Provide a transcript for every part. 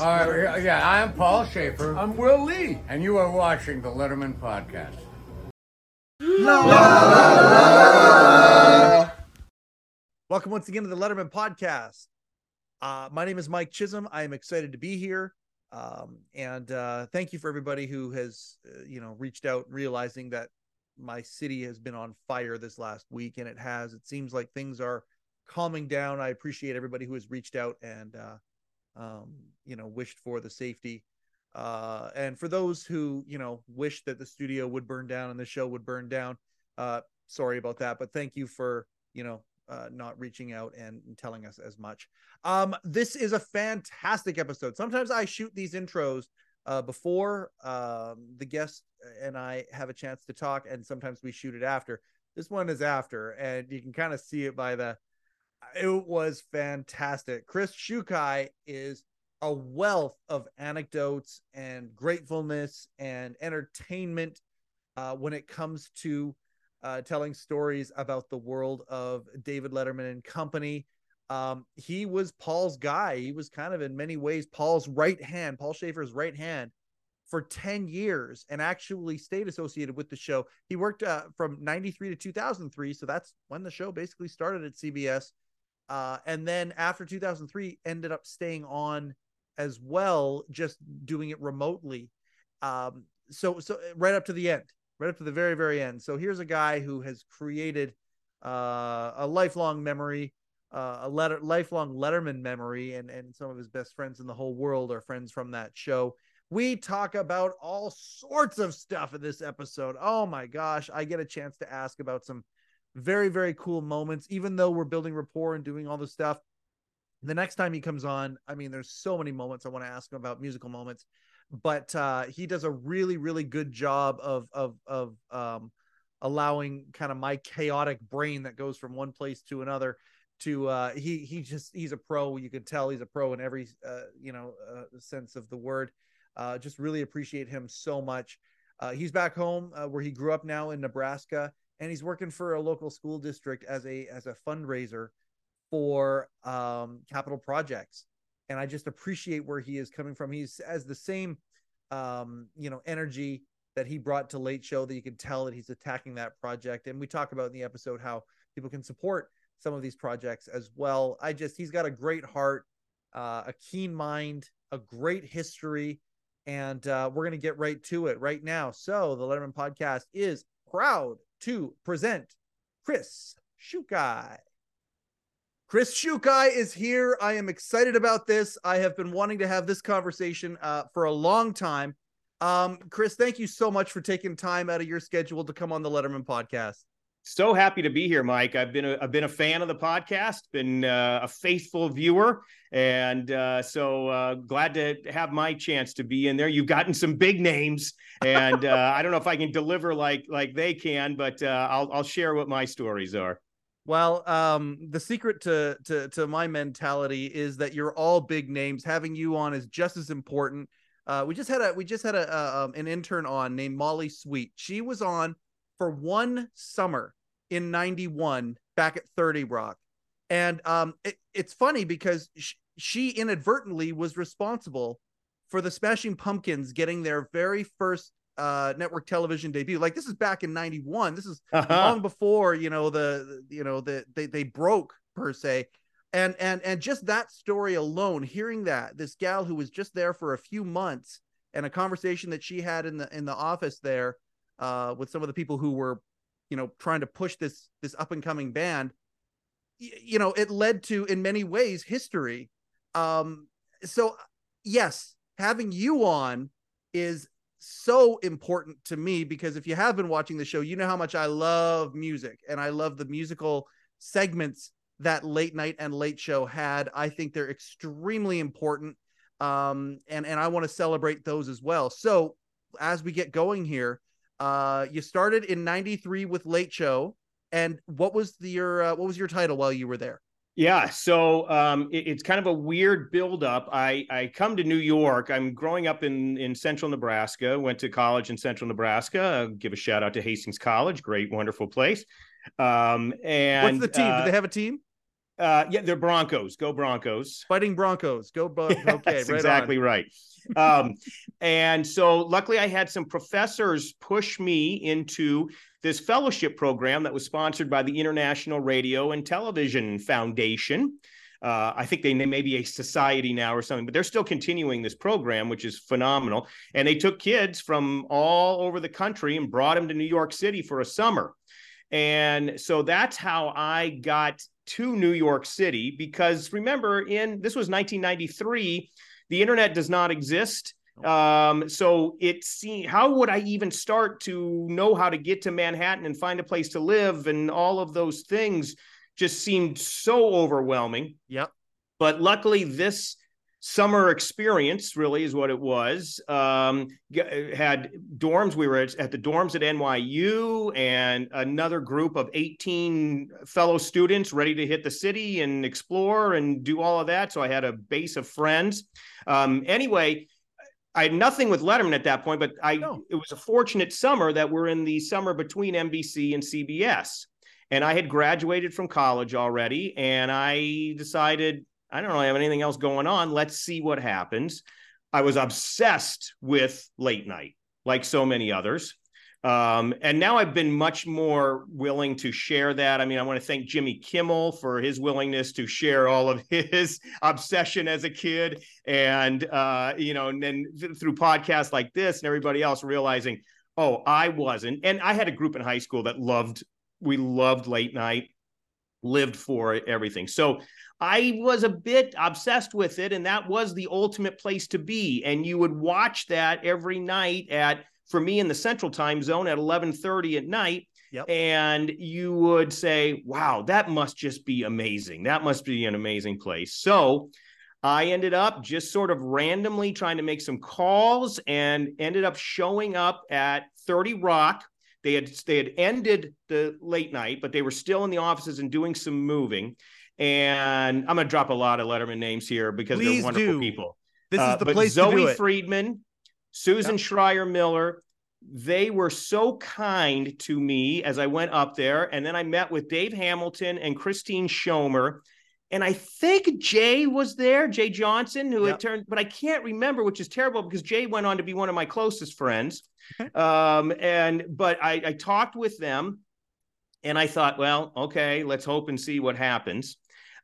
Uh, yeah, yeah, I'm Paul Shaffer, I'm Will Lee. and you are watching the Letterman Podcast. Welcome once again to the Letterman podcast. Uh, my name is Mike Chisholm. I am excited to be here. Um, and uh, thank you for everybody who has, uh, you know, reached out realizing that my city has been on fire this last week, and it has. It seems like things are calming down. I appreciate everybody who has reached out and, uh, um, you know, wished for the safety. Uh, and for those who, you know, wish that the studio would burn down and the show would burn down, uh, sorry about that. But thank you for, you know, uh, not reaching out and, telling us as much. Um, this is a fantastic episode. Sometimes I shoot these intros uh, before um, the guest and I have a chance to talk, and sometimes we shoot it after. This one is after, and you can kind of see it by the. It was fantastic. Chris Schukei is a wealth of anecdotes and gratefulness and entertainment uh, when it comes to uh, telling stories about the world of David Letterman and company. Um, he was Paul's guy. He was kind of in many ways Paul's right hand, Paul Shaffer's right hand for 10 years and actually stayed associated with the show. He worked uh, from 93 to 2003. So that's when the show basically started at CBS. Uh, and then after 2003, ended up staying on as well, just doing it remotely. Um, so, so right up to the end right up to the very very end. So here's a guy who has created uh, a lifelong memory uh, a letter lifelong letterman memory and and some of his best friends in the whole world are friends from that show. We talk about all sorts of stuff in this episode. Oh my gosh i get a chance to ask about some very very cool moments even though we're building rapport and doing all this stuff. The next time he comes on i mean there's so many moments i want to ask him about musical moments but uh, he does a really really good job of of of um, allowing kind of my chaotic brain that goes from one place to another to uh, he he just he's a pro. You can tell he's a pro in every uh, you know uh, sense of the word. Uh, just really appreciate him so much. Uh, he's back home uh, where he grew up now in Nebraska and he's working for a local school district as a as a fundraiser for um, capital projects and I just appreciate where he is coming from. He's as the same, um, you know, energy that he brought to Late Show that you can tell that he's attacking that project. And we talk about in the episode how people can support some of these projects as well. I just he's got a great heart, uh, a keen mind, a great history, and uh, we're gonna get right to it right now. So the Letterman Podcast is proud to present Chris Schukei. Chris Schukei is here. I am excited about this. I have been wanting to have this conversation uh, for a long time. Um, Chris, thank you so much for taking time out of your schedule to come on the Letterman podcast. So happy to be here, Mike. I've been a, I've been a fan of the podcast, been uh, a faithful viewer, and uh, so uh, glad to have my chance to be in there. You've gotten some big names, and uh, I don't know if I can deliver like like they can, but uh, I'll I'll share what my stories are. Well, um, the secret to, to to my mentality is that you're all big names. Having you on is just as important. Uh, we just had a we just had a, a um, an intern on named Molly Sweet. She was on for one summer in '91 back at 30 Rock, and um, it, it's funny because sh- she inadvertently was responsible for the Smashing Pumpkins getting their very first uh network television debut. Like this is back in 91 this is uh-huh. long before you know the you know the they, they broke per se. And and and just that story alone hearing that this gal who was just there for a few months and a conversation that she had in the in the office there uh with some of the people who were you know trying to push this this up and coming band you know it led to in many ways history um so yes having you on is so important to me because if you have been watching the show, you know how much I love music and I love the musical segments that late night and late show had. I think they're extremely important. Um, and, and I want to celebrate those as well. So as we get going here, uh, you started in 93 with late show. And what was the, your, uh, what was your title while you were there? Yeah, so um, it, it's kind of a weird buildup. I I come to New York. I'm growing up in in Central Nebraska. Went to college in Central Nebraska. I'll give a shout out to Hastings College, great, wonderful place. Um, and what's the team? Uh, Do they have a team? Uh, yeah, they're Broncos. Go Broncos. Fighting Broncos. Go. Bo- okay, right exactly on. right. Um, and so, luckily, I had some professors push me into this fellowship program that was sponsored by the International Radio and Television Foundation. Uh, I think they may be a society now or something, but they're still continuing this program, which is phenomenal. And they took kids from all over the country and brought them to New York City for a summer. And so that's how I got to New York City because remember, in this was 1993, the internet does not exist. Um, so it seemed how would I even start to know how to get to Manhattan and find a place to live and all of those things just seemed so overwhelming. Yep. But luckily, this summer experience really is what it was. Um, had dorms. We were at, the dorms at NYU and another group of 18 fellow students ready to hit the city and explore and do all of that. So I had a base of friends. Um, anyway, I had nothing with Letterman at that point, but I no. it was a fortunate summer that we're in the summer between NBC and CBS. And I had graduated from college already, and I decided I don't really have anything else going on. Let's see what happens. I was obsessed with late night, like so many others. Um, and now I've been much more willing to share that. I mean, I want to thank Jimmy Kimmel for his willingness to share all of his obsession as a kid. And, uh, you know, and then through podcasts like this and everybody else realizing, oh, I wasn't. And I had a group in high school that loved, we loved late night, lived for everything. So I was a bit obsessed with it, and that was the ultimate place to be. And you would watch that every night at, for me in the central time zone at 11:30 at night. Yep. And you would say, wow, that must just be amazing. That must be an amazing place. So I ended up just sort of randomly trying to make some calls and ended up showing up at 30 Rock. They had they had ended the late night, but they were still in the offices and doing some moving. And I'm going to drop a lot of Letterman names here because Please they're wonderful do. people. This Uh, is the but place Zoe to do it. Friedman, Susan Yep. Schreier Miller, they were so kind to me as I went up there. And then I met with Dave Hamilton and Christine Schomer. And I think Jay was there, Jay Johnson, who Yep. had turned, but I can't remember, which is terrible because Jay went on to be one of my closest friends. Um, and but I, I talked with them and I thought, well, okay, let's hope and see what happens.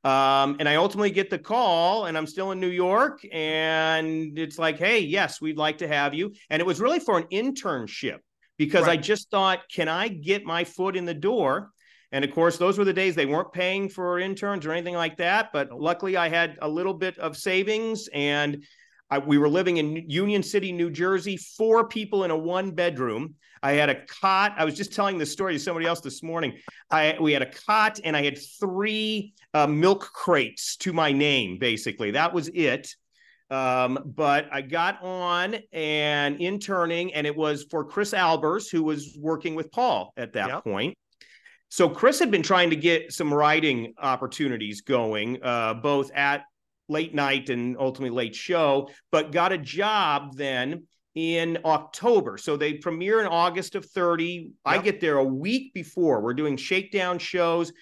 Um, and I ultimately get the call, and I'm still in New York, and it's like, hey, yes, we'd like to have you. And it was really for an internship because I just thought, can I get my foot in the door? And of course, those were the days they weren't paying for interns or anything like that. But luckily, I had a little bit of savings, and I, we were living in Union City, New Jersey, four people in a one bedroom. I had a cot. I was just telling the story to somebody else this morning. I we had a cot and I had three uh, milk crates to my name. Basically, that was it. Um, but I got on and interning, and it was for Chris Albers, who was working with Paul at that Yep. point. So Chris had been trying to get some writing opportunities going, uh, both at late night and ultimately late show, but got a job then in October. So they premiere in August of 30. I get there a week before. We're doing shakedown shows.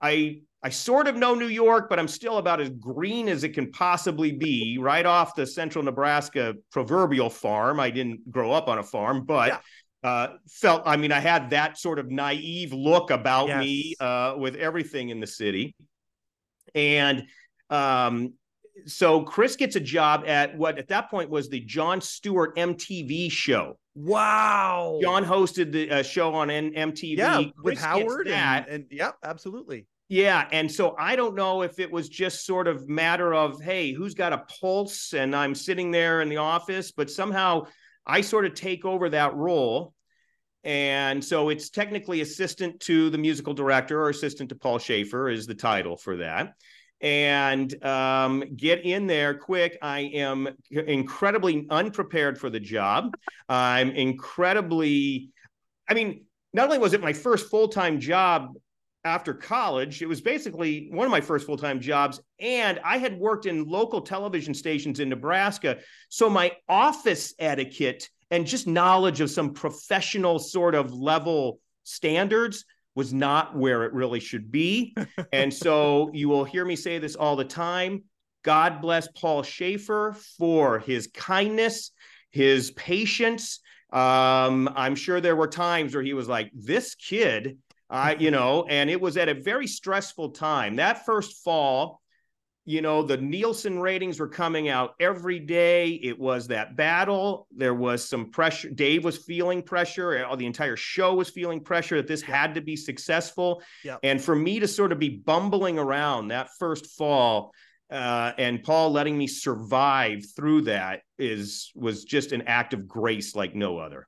I I sort of know New York, but I'm still about as green as it can possibly be, right off the central Nebraska proverbial farm. I didn't grow up on a farm, but uh, felt, I mean, I had that sort of naive look about me uh, with everything in the city. And um, so Chris gets a job at what at that point was the Jon Stewart MTV show. Wow. John hosted the uh, show on N- MTV. yeah, with Chris Howard and, and yep, absolutely. Yeah, and so I don't know if it was just sort of matter of hey, who's got a pulse, and I'm sitting there in the office, but somehow I sort of take over that role, and so it's technically assistant to the musical director or assistant to Paul Shaffer is the title for that. And um, get in there quick. I am incredibly unprepared for the job. I'm incredibly, I mean, not only was it my first full time job after college. It was basically one of my first full time jobs. And I had worked in local television stations in Nebraska. So my office etiquette and just knowledge of some professional sort of level standards was not where it really should be. and so you will hear me say this all the time. God bless Paul Shaffer for his kindness, his patience. Um, I'm sure there were times where he was like, this kid, I, you know, and it was at a very stressful time. That first fall, you know, the Nielsen ratings were coming out every day. It was that battle. There was some pressure. Dave was feeling pressure. The entire show was feeling pressure that this had to be successful. Yep. And for me to sort of be bumbling around that first fall, uh, and Paul letting me survive through that is was just an act of grace like no other.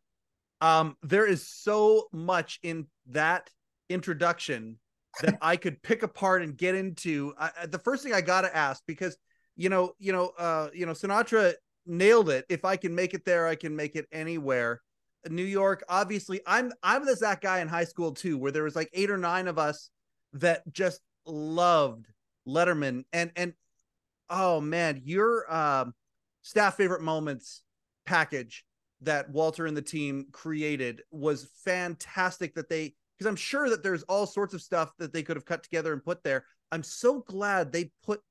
Um, there is so much in that introduction that I could pick apart and get into. I, the first thing I got to ask because you know, you know, uh, you know, Sinatra nailed it. If I can make it there, I can make it anywhere. New York, obviously, I'm I'm this that guy in high school too, where there was like eight or nine of us that just loved Letterman, and and oh man, your um, staff favorite moments package that Walter and the team created was fantastic. That they because I'm sure that there's all sorts of stuff that they could have cut together and put there. I'm so glad they put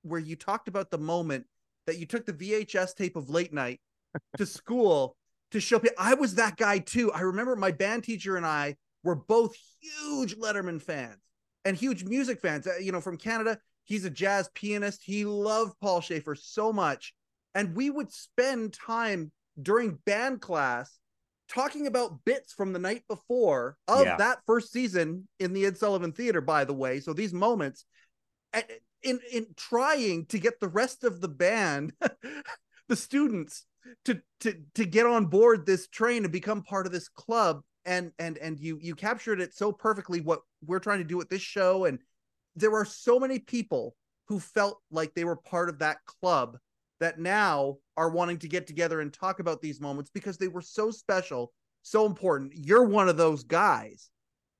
where you talked about the moment that you took the VHS tape of late night to school to show people. I was that guy too. I remember my band teacher and I were both huge Letterman fans and huge music fans. Uh, you know, from Canada, he's a jazz pianist. He loved Paul Shaffer so much. And we would spend time during band class talking about bits from the night before of Yeah. that first season in the Ed Sullivan Theater, by the way. So these moments, and in in trying to get the rest of the band, the students, to to to get on board this train and become part of this club, and and and you you captured it so perfectly what we're trying to do with this show, and there are so many people who felt like they were part of that club that now are wanting to get together and talk about these moments because they were so special, so important. You're one of those guys.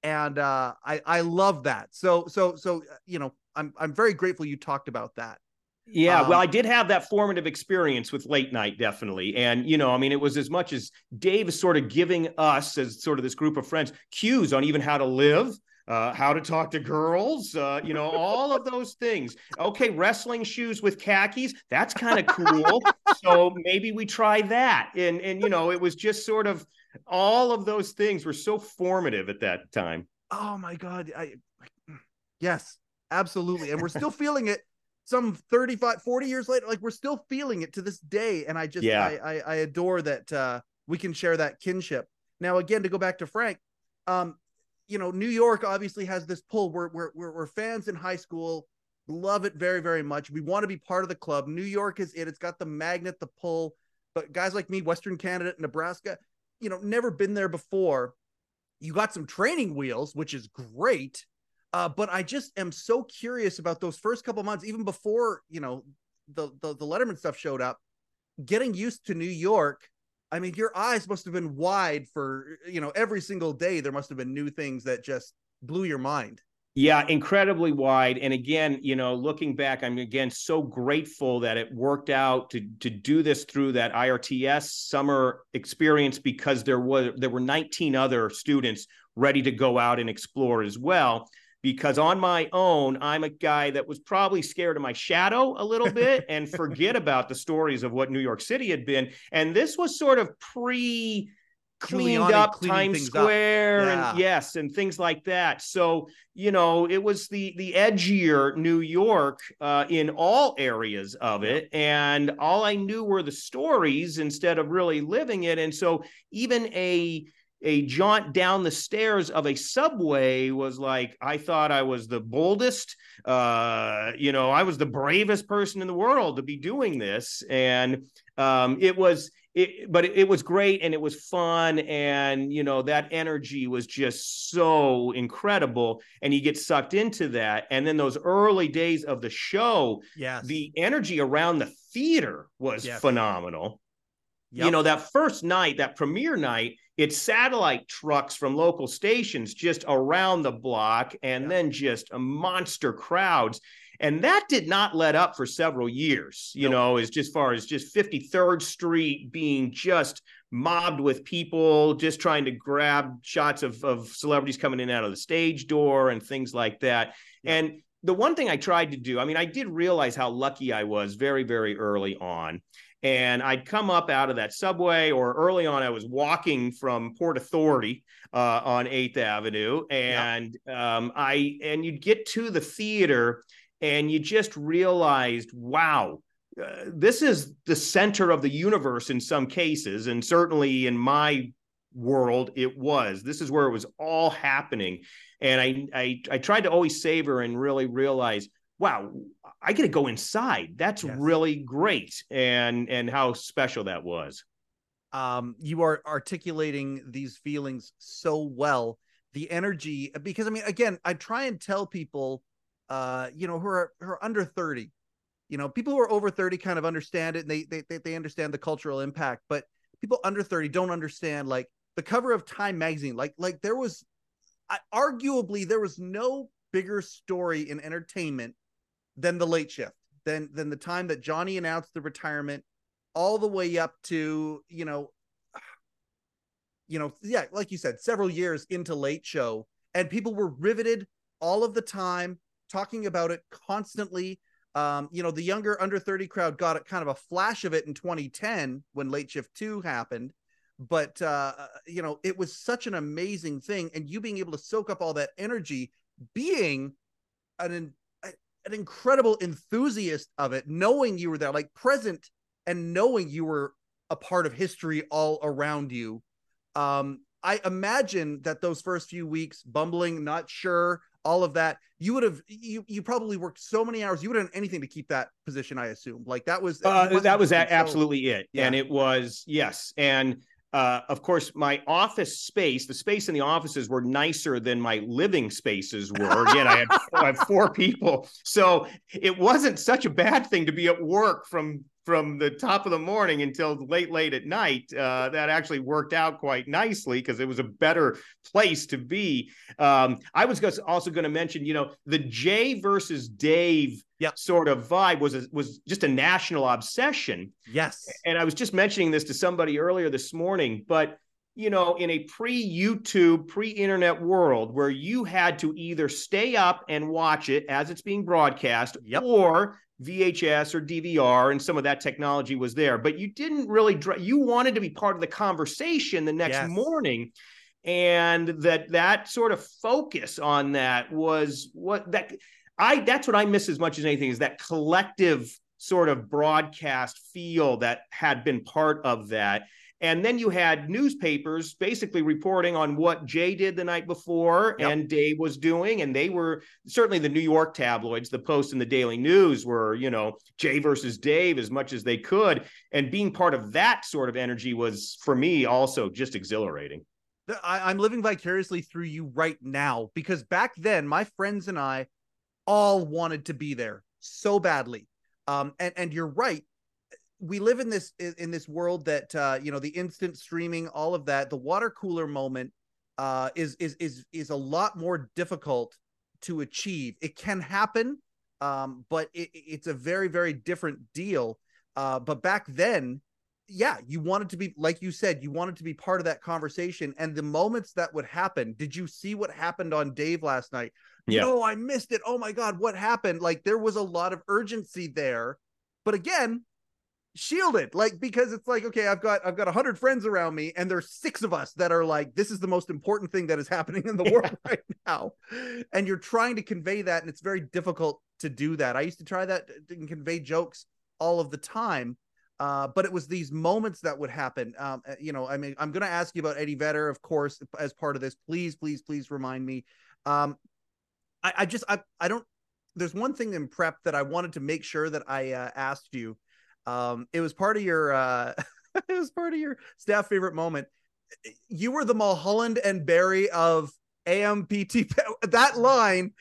And uh, I I love that. So so so uh, you know I'm I'm very grateful you talked about that. Yeah, Um, well, I did have that formative experience with late night, definitely. And, you know, I mean, it was as much as Dave is sort of giving us, as sort of this group of friends, cues on even how to live, uh, how to talk to girls, uh, you know, all of those things. Okay, wrestling shoes with khakis, that's kind of cool. so maybe we try that. And, and, you know, it was just sort of all of those things were so formative at that time. Oh my god, I yes, absolutely. And we're still feeling it some 35 40 years later like we're still feeling it to this day and I just Yeah. I, I I adore that uh we can share that kinship. Now again to go back to Frank, um you know, New York obviously has this pull. We're we're we're, fans in high school, love it very very much. We want to be part of the club. New York is it. It's got the magnet, the pull. But guys like me, Western Canada, Nebraska, you know, never been there before. You got some training wheels, which is great. Uh, but I just am so curious about those first couple months, even before you know the, the the Letterman stuff showed up. Getting used to New York, I mean, your eyes must have been wide for you know every single day. There must have been new things that just blew your mind. Yeah, incredibly wide. And again, you know, looking back, I'm again so grateful that it worked out to to do this through that IRTS summer experience because there was there were 19 other students ready to go out and explore as well. Because on my own, I'm a guy that was probably scared of my shadow a little bit and forget about the stories of what New York City had been. And this was sort of pre cleaned up Times things up. Square Yeah. and yes, and things like that. So you know, it was the the edgier New York uh, in all areas of it, and all I knew were the stories instead of really living it. And so even a a jaunt down the stairs of a subway was like I thought I was the boldest, uh, you know, I was the bravest person in the world to be doing this, and um, it was it, but it, it was great and it was fun. And you know that energy was just so incredible. And you get sucked into that. And then those early days of the show yeah the energy around the theater was Yes. phenomenal Yep. you know that first night that premiere night it's satellite trucks from local stations just around the block and Yeah. then just a monster crowds And that did not let up for several years, you nope. know, as just far as just 53rd Street being just mobbed with people, just trying to grab shots of, of celebrities coming in out of the stage door and things like that. Yeah. And the one thing I tried to do, I mean, I did realize how lucky I was very, very early on. And I'd come up out of that subway, or early on, I was walking from Port Authority uh, on Eighth Avenue, and yeah. um, I and you'd get to the theater, and you just realized, wow, uh, this is the center of the universe in some cases, and certainly in my world, it was. This is where it was all happening, and I I, I tried to always savor and really realize, wow, I get to go inside. That's yes. really great, and and how special that was. Um, you are articulating these feelings so well. The energy, because I mean, again, I try and tell people, uh, you know, who are who are under thirty, you know, people who are over thirty kind of understand it, and they they they understand the cultural impact, but people under thirty don't understand like the cover of Time magazine. Like like there was, I, arguably, there was no bigger story in entertainment than the late shift, then than the time that Johnny announced the retirement, all the way up to you know, you know, yeah, like you said, several years into late show, and people were riveted all of the time, talking about it constantly. Um, you know, the younger under 30 crowd got it kind of a flash of it in 2010 when Late Shift 2 happened. But uh, you know, it was such an amazing thing, and you being able to soak up all that energy, being an an incredible enthusiast of it, knowing you were there, like present and knowing you were a part of history all around you. Um, I imagine that those first few weeks, bumbling, not sure, all of that, you would have you you probably worked so many hours. You would have done anything to keep that position. I assume, like that was uh, that was absolutely it, yeah. and it was yes, and uh, of course, my office space, the space in the offices were nicer than my living spaces were. Again, I had, I had four people. So it wasn't such a bad thing to be at work from from the top of the morning until late, late at night. Uh, that actually worked out quite nicely because it was a better place to be. Um, I was also going to mention, you know, the Jay versus Dave yep. sort of vibe was a, was just a national obsession. Yes, and I was just mentioning this to somebody earlier this morning, but you know, in a pre YouTube, pre internet world where you had to either stay up and watch it as it's being broadcast yep. or VHS or DVR, and some of that technology was there, but you didn't really, you wanted to be part of the conversation the next yes. morning. And that that sort of focus on that was what that I that's what I miss as much as anything is that collective sort of broadcast feel that had been part of that. And then you had newspapers basically reporting on what Jay did the night before yep. and Dave was doing. And they were certainly the New York tabloids, the Post and the Daily News were, you know, Jay versus Dave as much as they could. And being part of that sort of energy was, for me, also just exhilarating. I, I'm living vicariously through you right now because back then, my friends and I all wanted to be there so badly. Um, and, and you're right we live in this in this world that uh, you know the instant streaming, all of that. The water cooler moment uh, is is is is a lot more difficult to achieve. It can happen, um, but it, it's a very very different deal. Uh, but back then, yeah, you wanted to be like you said, you wanted to be part of that conversation. And the moments that would happen, did you see what happened on Dave last night? Yeah. No, I missed it. Oh my god, what happened? Like there was a lot of urgency there. But again, shielded like because it's like okay i've got i've got 100 friends around me and there's six of us that are like this is the most important thing that is happening in the yeah. world right now. And you're trying to convey that and it's very difficult to do that. I used to try that and convey jokes all of the time uh, but it was these moments that would happen. Um, uh, you know i mean i'm going to ask you about eddie vedder of course as part of this. Please please please remind me. Um, I, I just I, I don't there's one thing in prep that i wanted to make sure that i uh, asked you um, it was part of your uh, it was part of your staff favorite moment. You were the Mulholland and Barry of AMPT. That line,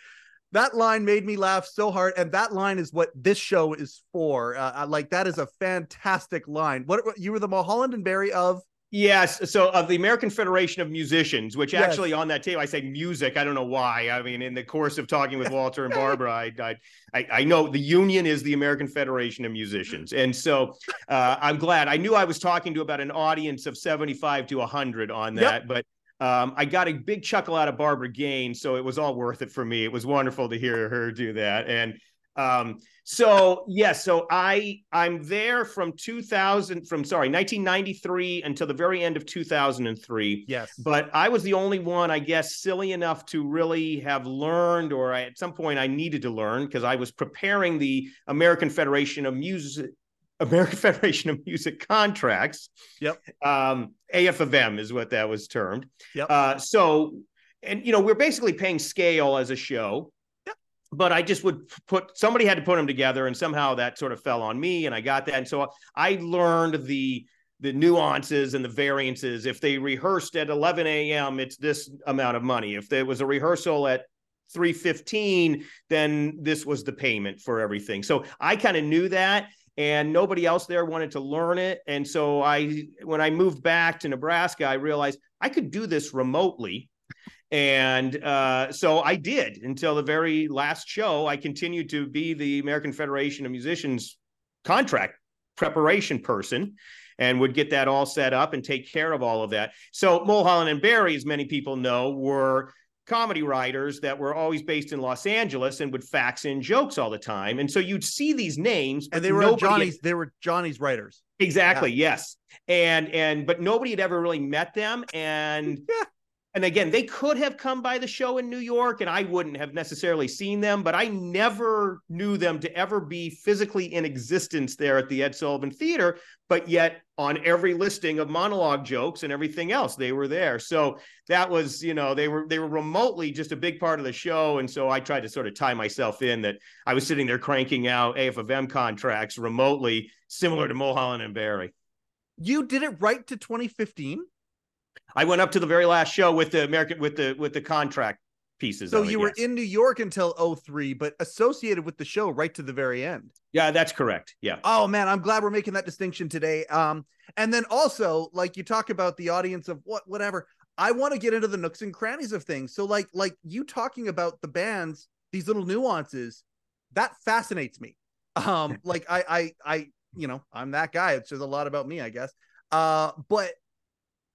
that line made me laugh so hard, and that line is what this show is for. Uh, like that is a fantastic line. What you were the Mulholland and Barry of Yes. So of the American Federation of Musicians, which Yes. actually on that table, I say music. I don't know why. I mean, in the course of talking with Walter and Barbara, I I I, know the union is the American Federation of Musicians, and so uh, I'm glad. I knew I was talking to about an audience of 75 to 100 on Yep. that, but. Um, I got a big chuckle out of Barbara Gaines, so it was all worth it for me. It was wonderful to hear her do that, and um, so yes, so I I'm there from 2000 from sorry 1993 until the very end of 2003. Yes. But I was the only one, I guess, silly enough to really have learned, or I, at some point I needed to learn because I was preparing the American Federation of Music. American Federation of Music contracts. Yep. Um, AFFM is what that was termed. Yep. Uh, so, and you know, we're basically paying scale as a show but I just would put somebody had to put them together, and somehow that sort of fell on me, and I got that, and so I learned the the nuances and the variances. If they rehearsed at 11 a.m., it's this amount of money. If there was a rehearsal at 3:15, then this was the payment for everything. So I kind of knew that and nobody else there wanted to learn it and so i when i moved back to nebraska i realized i could do this remotely and uh, so I did until the very last show. I continued to be the American Federation of Musicians contract preparation person and would get that all set up and take care of all of that. So Mulholland and Barry, as many people know, were comedy writers that were always based in Los Angeles and would fax in jokes all the time. And so you'd see these names, and they were Johnny's. They were Johnny's writers. Exactly. Yes. And and but nobody had ever really met them. And Yeah. And again, they could have come by the show in New York, and I wouldn't have necessarily seen them, but I never knew them to ever be physically in existence there at the Ed Sullivan Theater. But yet, on every listing of monologue jokes and everything else, they were there. So that was, you know, they were they were remotely just a big part of the show. And so I tried to sort of tie myself in that I was sitting there cranking out AFFM contracts remotely, similar to Mulholland and Barry. You did it right to 2015. I went up to the very last show with the American with the with the contract pieces. So of it, you were yes. in New York until 03, but associated with the show right to the very end. Yeah, that's correct. Yeah. Oh man, I'm glad we're making that distinction today. Um, and then also, like you talk about the audience of what whatever. I want to get into the nooks and crannies of things. So, like, like you talking about the bands, these little nuances, that fascinates me. Um, like I, I, I, you know, I'm that guy. It says a lot about me, I guess. Uh, but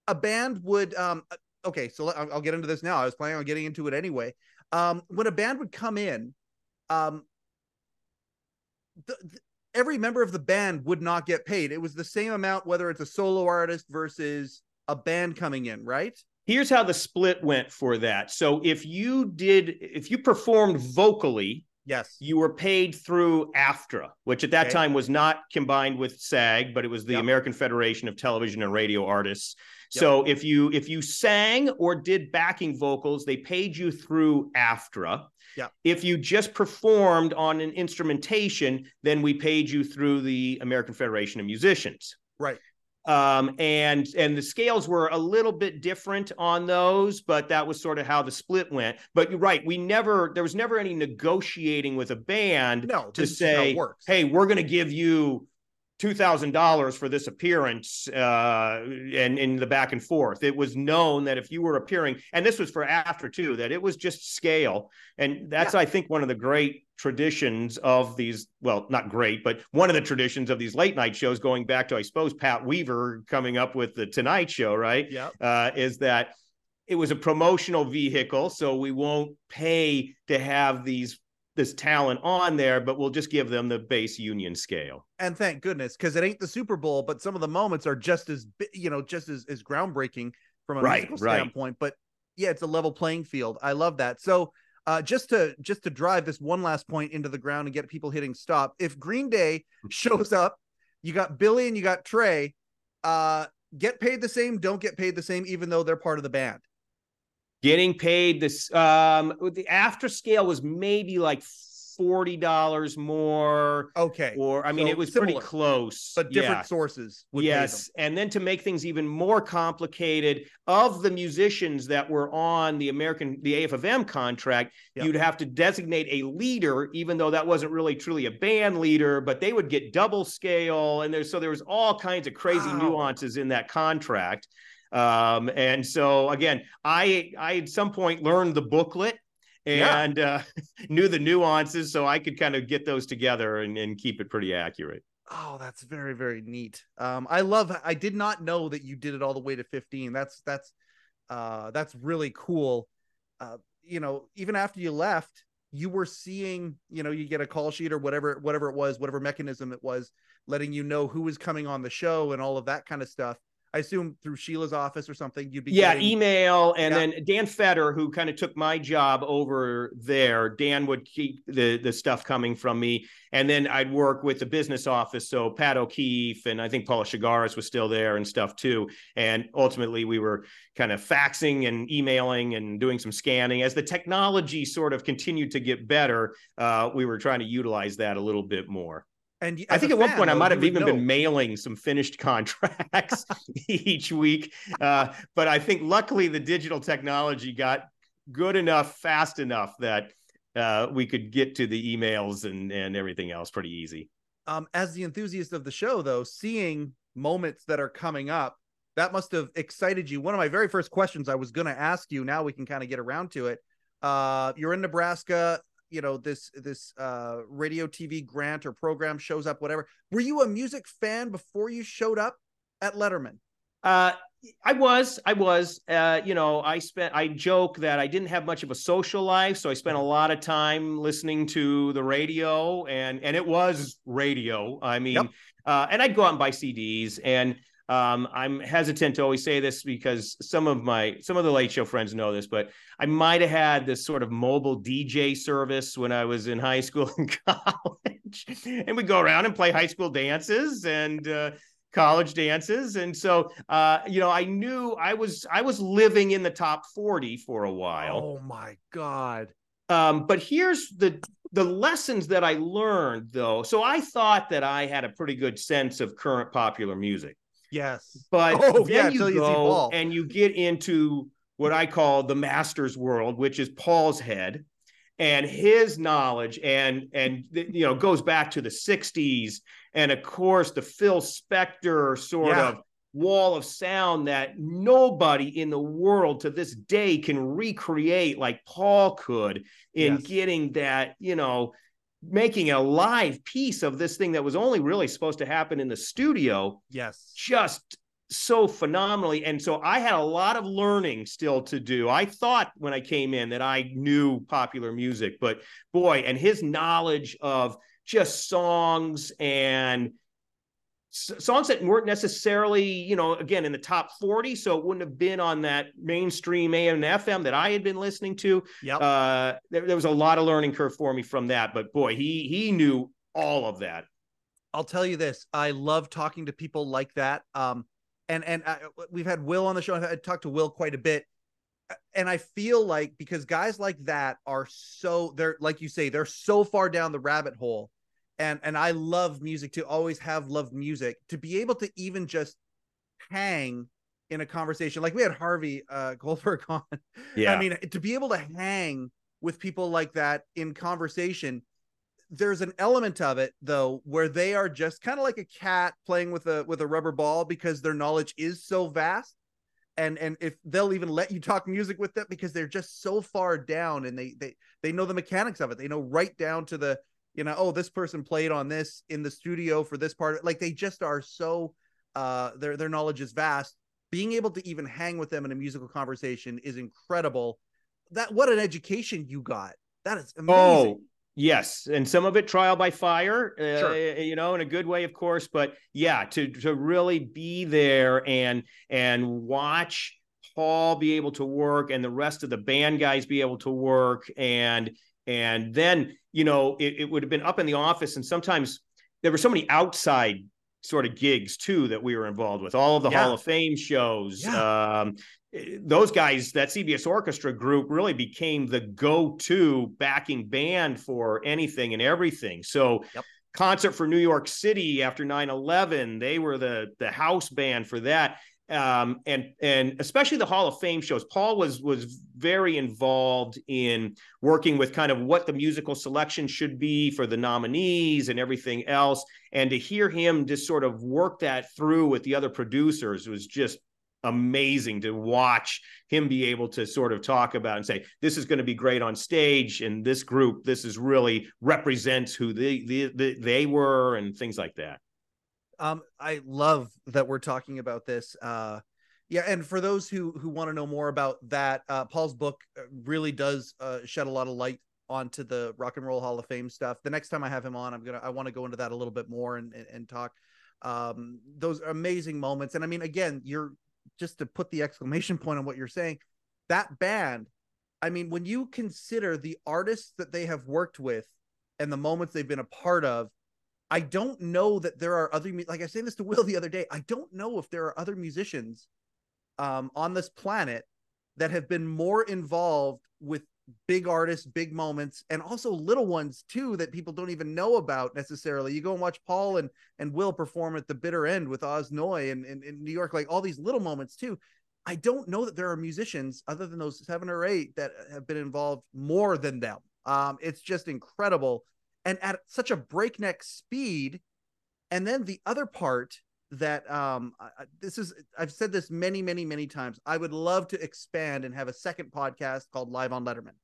a band would, um, okay, so I'll, I'll get into this now. I was planning on getting into it anyway. Um, when a band would come in, um, the, the- every member of the band would not get paid. It was the same amount whether it's a solo artist versus a band coming in, right? Here's how the split went for that. So if you did if you performed vocally, Yes. you were paid through AFTRA, which at that Okay. time was not combined with SAG, but it was the Yep. American Federation of Television and Radio Artists. So if you if you sang or did backing vocals, they paid you through AFTRA. Yep. If you just performed on an instrumentation, then we paid you through the American Federation of Musicians. Right. Um, and and the scales were a little bit different on those, but that was sort of how the split went. But you're right, we never there was never any negotiating with a band No, to this is how it say, hey, we're going to give you two thousand dollars for this appearance, uh, and in the back and forth. It was known that if you were appearing, and this was for AFTRA too, that it was just scale, and that's I think one of the great traditions of these. Well, not great, but one of the traditions of these late night shows, going back to I suppose Pat Weaver coming up with the Tonight Show, right? Yeah. uh, is that it was a promotional vehicle, so we won't pay to have these this talent on there, but we'll just give them the base union scale. And thank goodness, because it ain't the Super Bowl, but some of the moments are just as you know, just as, as groundbreaking from a Right, musical right. standpoint. But yeah, it's a level playing field. I love that. So uh, just to just to drive this one last point into the ground and get people hitting stop. If Green Day shows up, you got Billie and you got Trey. Uh, get paid the same, don't get paid the same, even though they're part of the band. Getting paid this um the AFTRA scale was maybe like forty dollars more, Okay. or I mean, So it was similar, pretty close, but different Yeah. sources would. Yes, and then to make things even more complicated, of the musicians that were on the American the AFFM contract, Yep. you'd have to designate a leader, even though that wasn't really truly a band leader, but they would get double scale, and there's so there was all kinds of crazy Wow. nuances in that contract. Um, and so again, I I at some point learned the booklet Yeah. and uh, knew the nuances, so I could kind of get those together and, and keep it pretty accurate. Oh, that's very very neat. Um, I love. I did not know that you did it all the way to fifteen. That's that's uh that's really cool. Uh, you know, even after you left, you were seeing. You know, you get a call sheet or whatever whatever it was, whatever mechanism it was, letting you know who was coming on the show and all of that kind of stuff. I assume through Sheila's office or something. You'd be yeah getting- email and Yeah. then dan fetter who kind of took my job over there dan would keep the the stuff coming from me and then i'd work with the business office so pat o'keefe and i think paula Chagaris was still there and stuff too and ultimately we were kind of faxing and emailing and doing some scanning as the technology sort of continued to get better uh, we were trying to utilize that a little bit more And I think at one fan, point I might have even know. been mailing some finished contracts each week. Uh, but I think luckily the digital technology got good enough, fast enough that uh, we could get to the emails and, and everything else pretty easy. um, as the enthusiast of the show, though, seeing moments that are coming up, that must have excited you. One of my very first questions I was going to ask you. Now we can kind of get around to it. Uh, you're in Nebraska. You know this this uh, radio TV grant or program shows up. Whatever. Were you a music fan before you showed up at Letterman? Uh, I was, I was, uh, you know, I spent, I joke that I didn't have much of a social life. So I spent a lot of time listening to the radio and, and it was radio. I mean, Yep. uh, and I'd go out and buy CDs and, um, I'm hesitant to always say this because some of my some of the late show friends know this, but I might have had this sort of mobile DJ service when I was in high school and college, and we'd go around and play high school dances and uh, college dances. And so uh you know i knew i was i was living in the top 40 for a while. Oh my god! um but here's the the lessons that i learned though. So i thought that i had a pretty good sense of current popular music Yes. but Oh, then yeah, you till you see Paul. and you get into what I call the master's world, which is Paul's head and his knowledge and and you know goes back to the 60s and of course the Phil Spector sort Yeah. of wall of sound that nobody in the world to this day can recreate like Paul could in Yes. getting that, you know, making a live piece of this thing that was only really supposed to happen in the studio Yes. just so phenomenally. And so I had a lot of learning still to do. I thought when I came in that I knew popular music, but boy, and his knowledge of just songs and songs that weren't necessarily, you know, again in the top 40, so it wouldn't have been on that mainstream AM and FM that I had been listening to. Yep. Uh there, there was a lot of learning curve for me from that, but boy, he he knew all of that. I'll tell you this: I love talking to people like that. Um, and and I, we've had Will on the show. I've talked to Will quite a bit, and I feel like because guys like that are so they're like you say they're so far down the rabbit hole, and and I love music to always have loved music to be able to even just hang in a conversation like we had Harvey uh, Goldberg on. Yeah, I mean, to be able to hang with people like that in conversation, there's an element of it though where they are just kind of like a cat playing with a with a rubber ball because their knowledge is so vast. And and if they'll even let you talk music with them because they're just so far down and they they they know the mechanics of it. They know right down to the you know oh this person played on this in the studio for this part like they just are so uh their their knowledge is vast being able to even hang with them in a musical conversation is incredible. That what an education you got. That is amazing. Oh, yes, and some of it trial by fire, uh, Sure. you know, in a good way, of course. But yeah, to to really be there and and watch Paul be able to work, and the rest of the band guys be able to work, and and then you know it, it would have been up in the office, and sometimes there were so many outside sort of gigs too that we were involved with. All of the Yeah. Hall of Fame shows. Yeah. Um, eh, those guys, that CBS Orchestra group, really became the go-to backing band for anything and everything. So. Yep. Concert for New York City after 9/11, they were the the house band for that um, and and especially the Hall of Fame shows. Paul was was very involved in working with kind of what the musical selection should be for the nominees and everything else. And to hear him just sort of work that through with the other producers was just amazing to watch him be able to sort of talk about and say this is going to be great on stage and this group this is really represents who they they, they were and things like that Um, I love that we're talking about this. Uh, yeah, and for those who who want to know more about that, uh, Paul's book uh, really does uh, shed a lot of light onto the Rock and Roll Hall of Fame stuff. The next time I have him on, I'm gonna I want to go into that a little bit more and and, and talk um, those amazing moments. And I mean, again, you're just to put the exclamation point on what you're saying. That band, I mean, when you consider the artists that they have worked with and the moments they've been a part of I don't know that there are other like I say this to Will the other day. I don't know if there are other musicians um, on this planet that have been more involved with big artists, big moments, and also little ones too that people don't even know about necessarily. You go and watch Paul and and Will perform at the bitter end with Oz Noy in, in New York, like all these little moments too. I don't know that there are musicians other than those seven or eight that have been involved more than them. Um, it's just incredible and at such a breakneck speed. And then the other part that um this is I've said this many many many times. I would love to expand and have a second podcast called Live on Letterman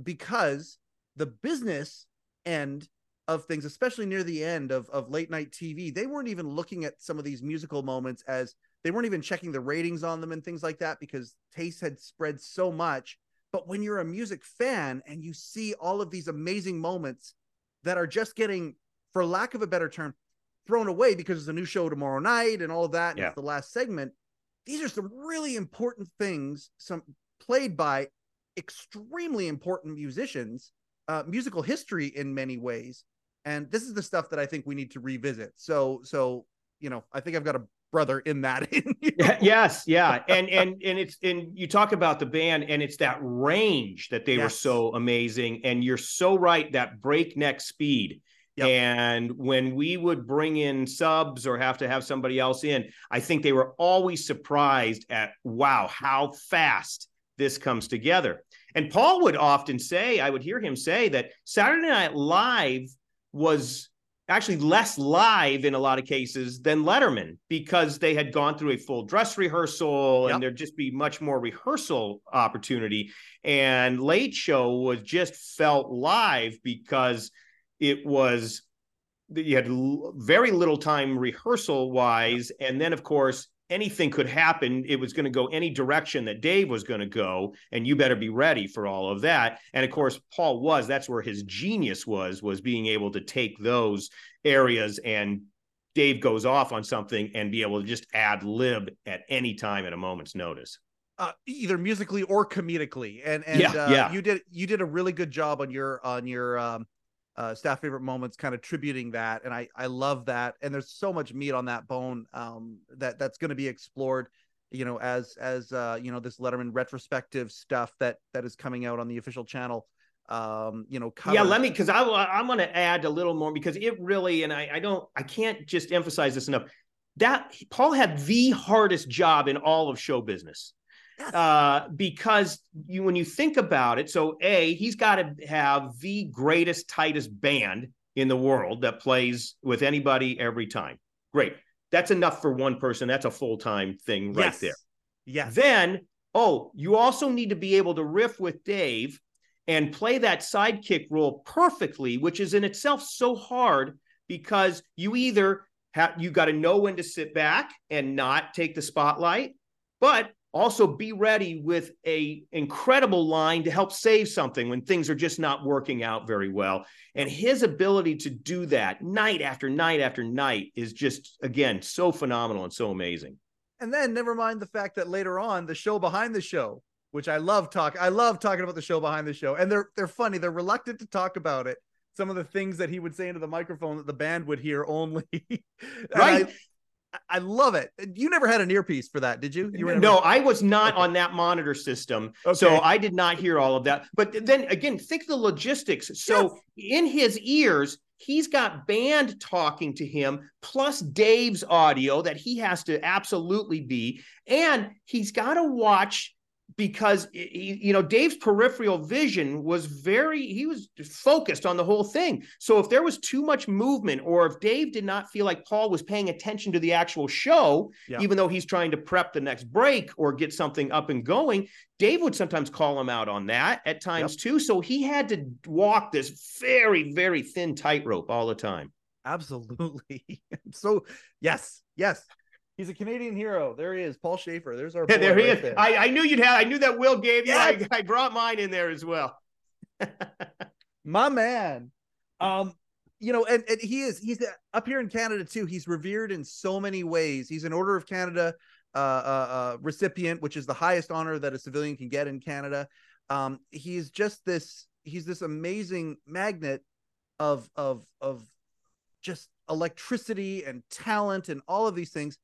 because the business end of things, especially near the end of of late night TV, they weren't even looking at some of these musical moments as they weren't even checking the ratings on them and things like that because taste had spread so much. But when you're a music fan and you see all of these amazing moments that are just getting, for lack of a better term, thrown away because there's a new show tomorrow night and all of that, and Yeah. it's the last segment. These are some really important things, some played by extremely important musicians, uh, musical history in many ways. And this is the stuff that I think we need to revisit. So, so you know, I think I've got a brother in that. Yeah, yes, yeah, and and and it's and you talk about the band, and it's that range that they were so amazing, and you're so right that breakneck speed. Yep. And when we would bring in subs or have to have somebody else in, I think they were always surprised at wow how fast this comes together. And Paul would often say, I would hear him say that Saturday Night Live was actually less live in a lot of cases than Letterman because they had gone through a full dress rehearsal Yep. and there'd just be much more rehearsal opportunity. And Late Show was just felt live because it was you had l- very little time rehearsal wise and then of course anything could happen it was going to go any direction that dave was going to go and you better be ready for all of that and of course paul was that's where his genius was was being able to take those areas and dave goes off on something and be able to just ad lib at any time at a moment's notice uh, either musically or comedically. And and Yeah, uh, yeah. you did you did a really good job on your on your um, uh, staff favorite moments, kind of tributing that, and I I love that. And there's so much meat on that bone um, that that's going to be explored. You know, as as uh, you know, this Letterman retrospective stuff that that is coming out on the official channel. Um, you know, yeah let me because i i'm going to add a little more because it really and I, I don't i can't just emphasize this enough that paul had the hardest job in all of show business. uh, because you when you think about it so a he's got to have the greatest tightest band in the world that plays with anybody every time great that's enough for one person that's a full-time thing right yes. there Yeah. then, oh, you also need to be able to riff with Dave and play that sidekick role perfectly, which is in itself so hard because you either have you got to know when to sit back and not take the spotlight, but also be ready with a incredible line to help save something when things are just not working out very well. And his ability to do that night after night after night is just again so phenomenal and so amazing. And then never mind the fact that later on the show behind the show, which I love talk, I love talking about the show behind the show, and they're they're funny. They're reluctant to talk about it, some of the things that he would say into the microphone that the band would hear only. right. I, I, love it. You never had an earpiece for that, did you? You never... No, I was not okay. on that monitor system. Okay. So I did not hear all of that. But then again, think the logistics. So yes. in his ears, he's got band talking to him plus Dave's audio that he has to absolutely be. And he's got to watch because you know Dave's peripheral vision was very he was focused on the whole thing. So if there was too much movement or if Dave did not feel like Paul was paying attention to the actual show yeah. even though he's trying to prep the next break or get something up and going, Dave would sometimes call him out on that at times yep. too. So he had to walk this very very thin tightrope all the time. Absolutely. so yes, yes. He's a Canadian hero. There he is, Paul Shaffer. There's our. Yeah, there he right is. There. I, I knew you'd have. I knew that Will gave you. Yes. I, I brought mine in there as well. My man. Um, you know, and, and he is he's up here in Canada too. He's revered in so many ways. He's an Order of Canada uh, uh, uh, recipient, which is the highest honor that a civilian can get in Canada. Um, he's just this. He's this amazing magnet of of of just electricity and talent and all of these things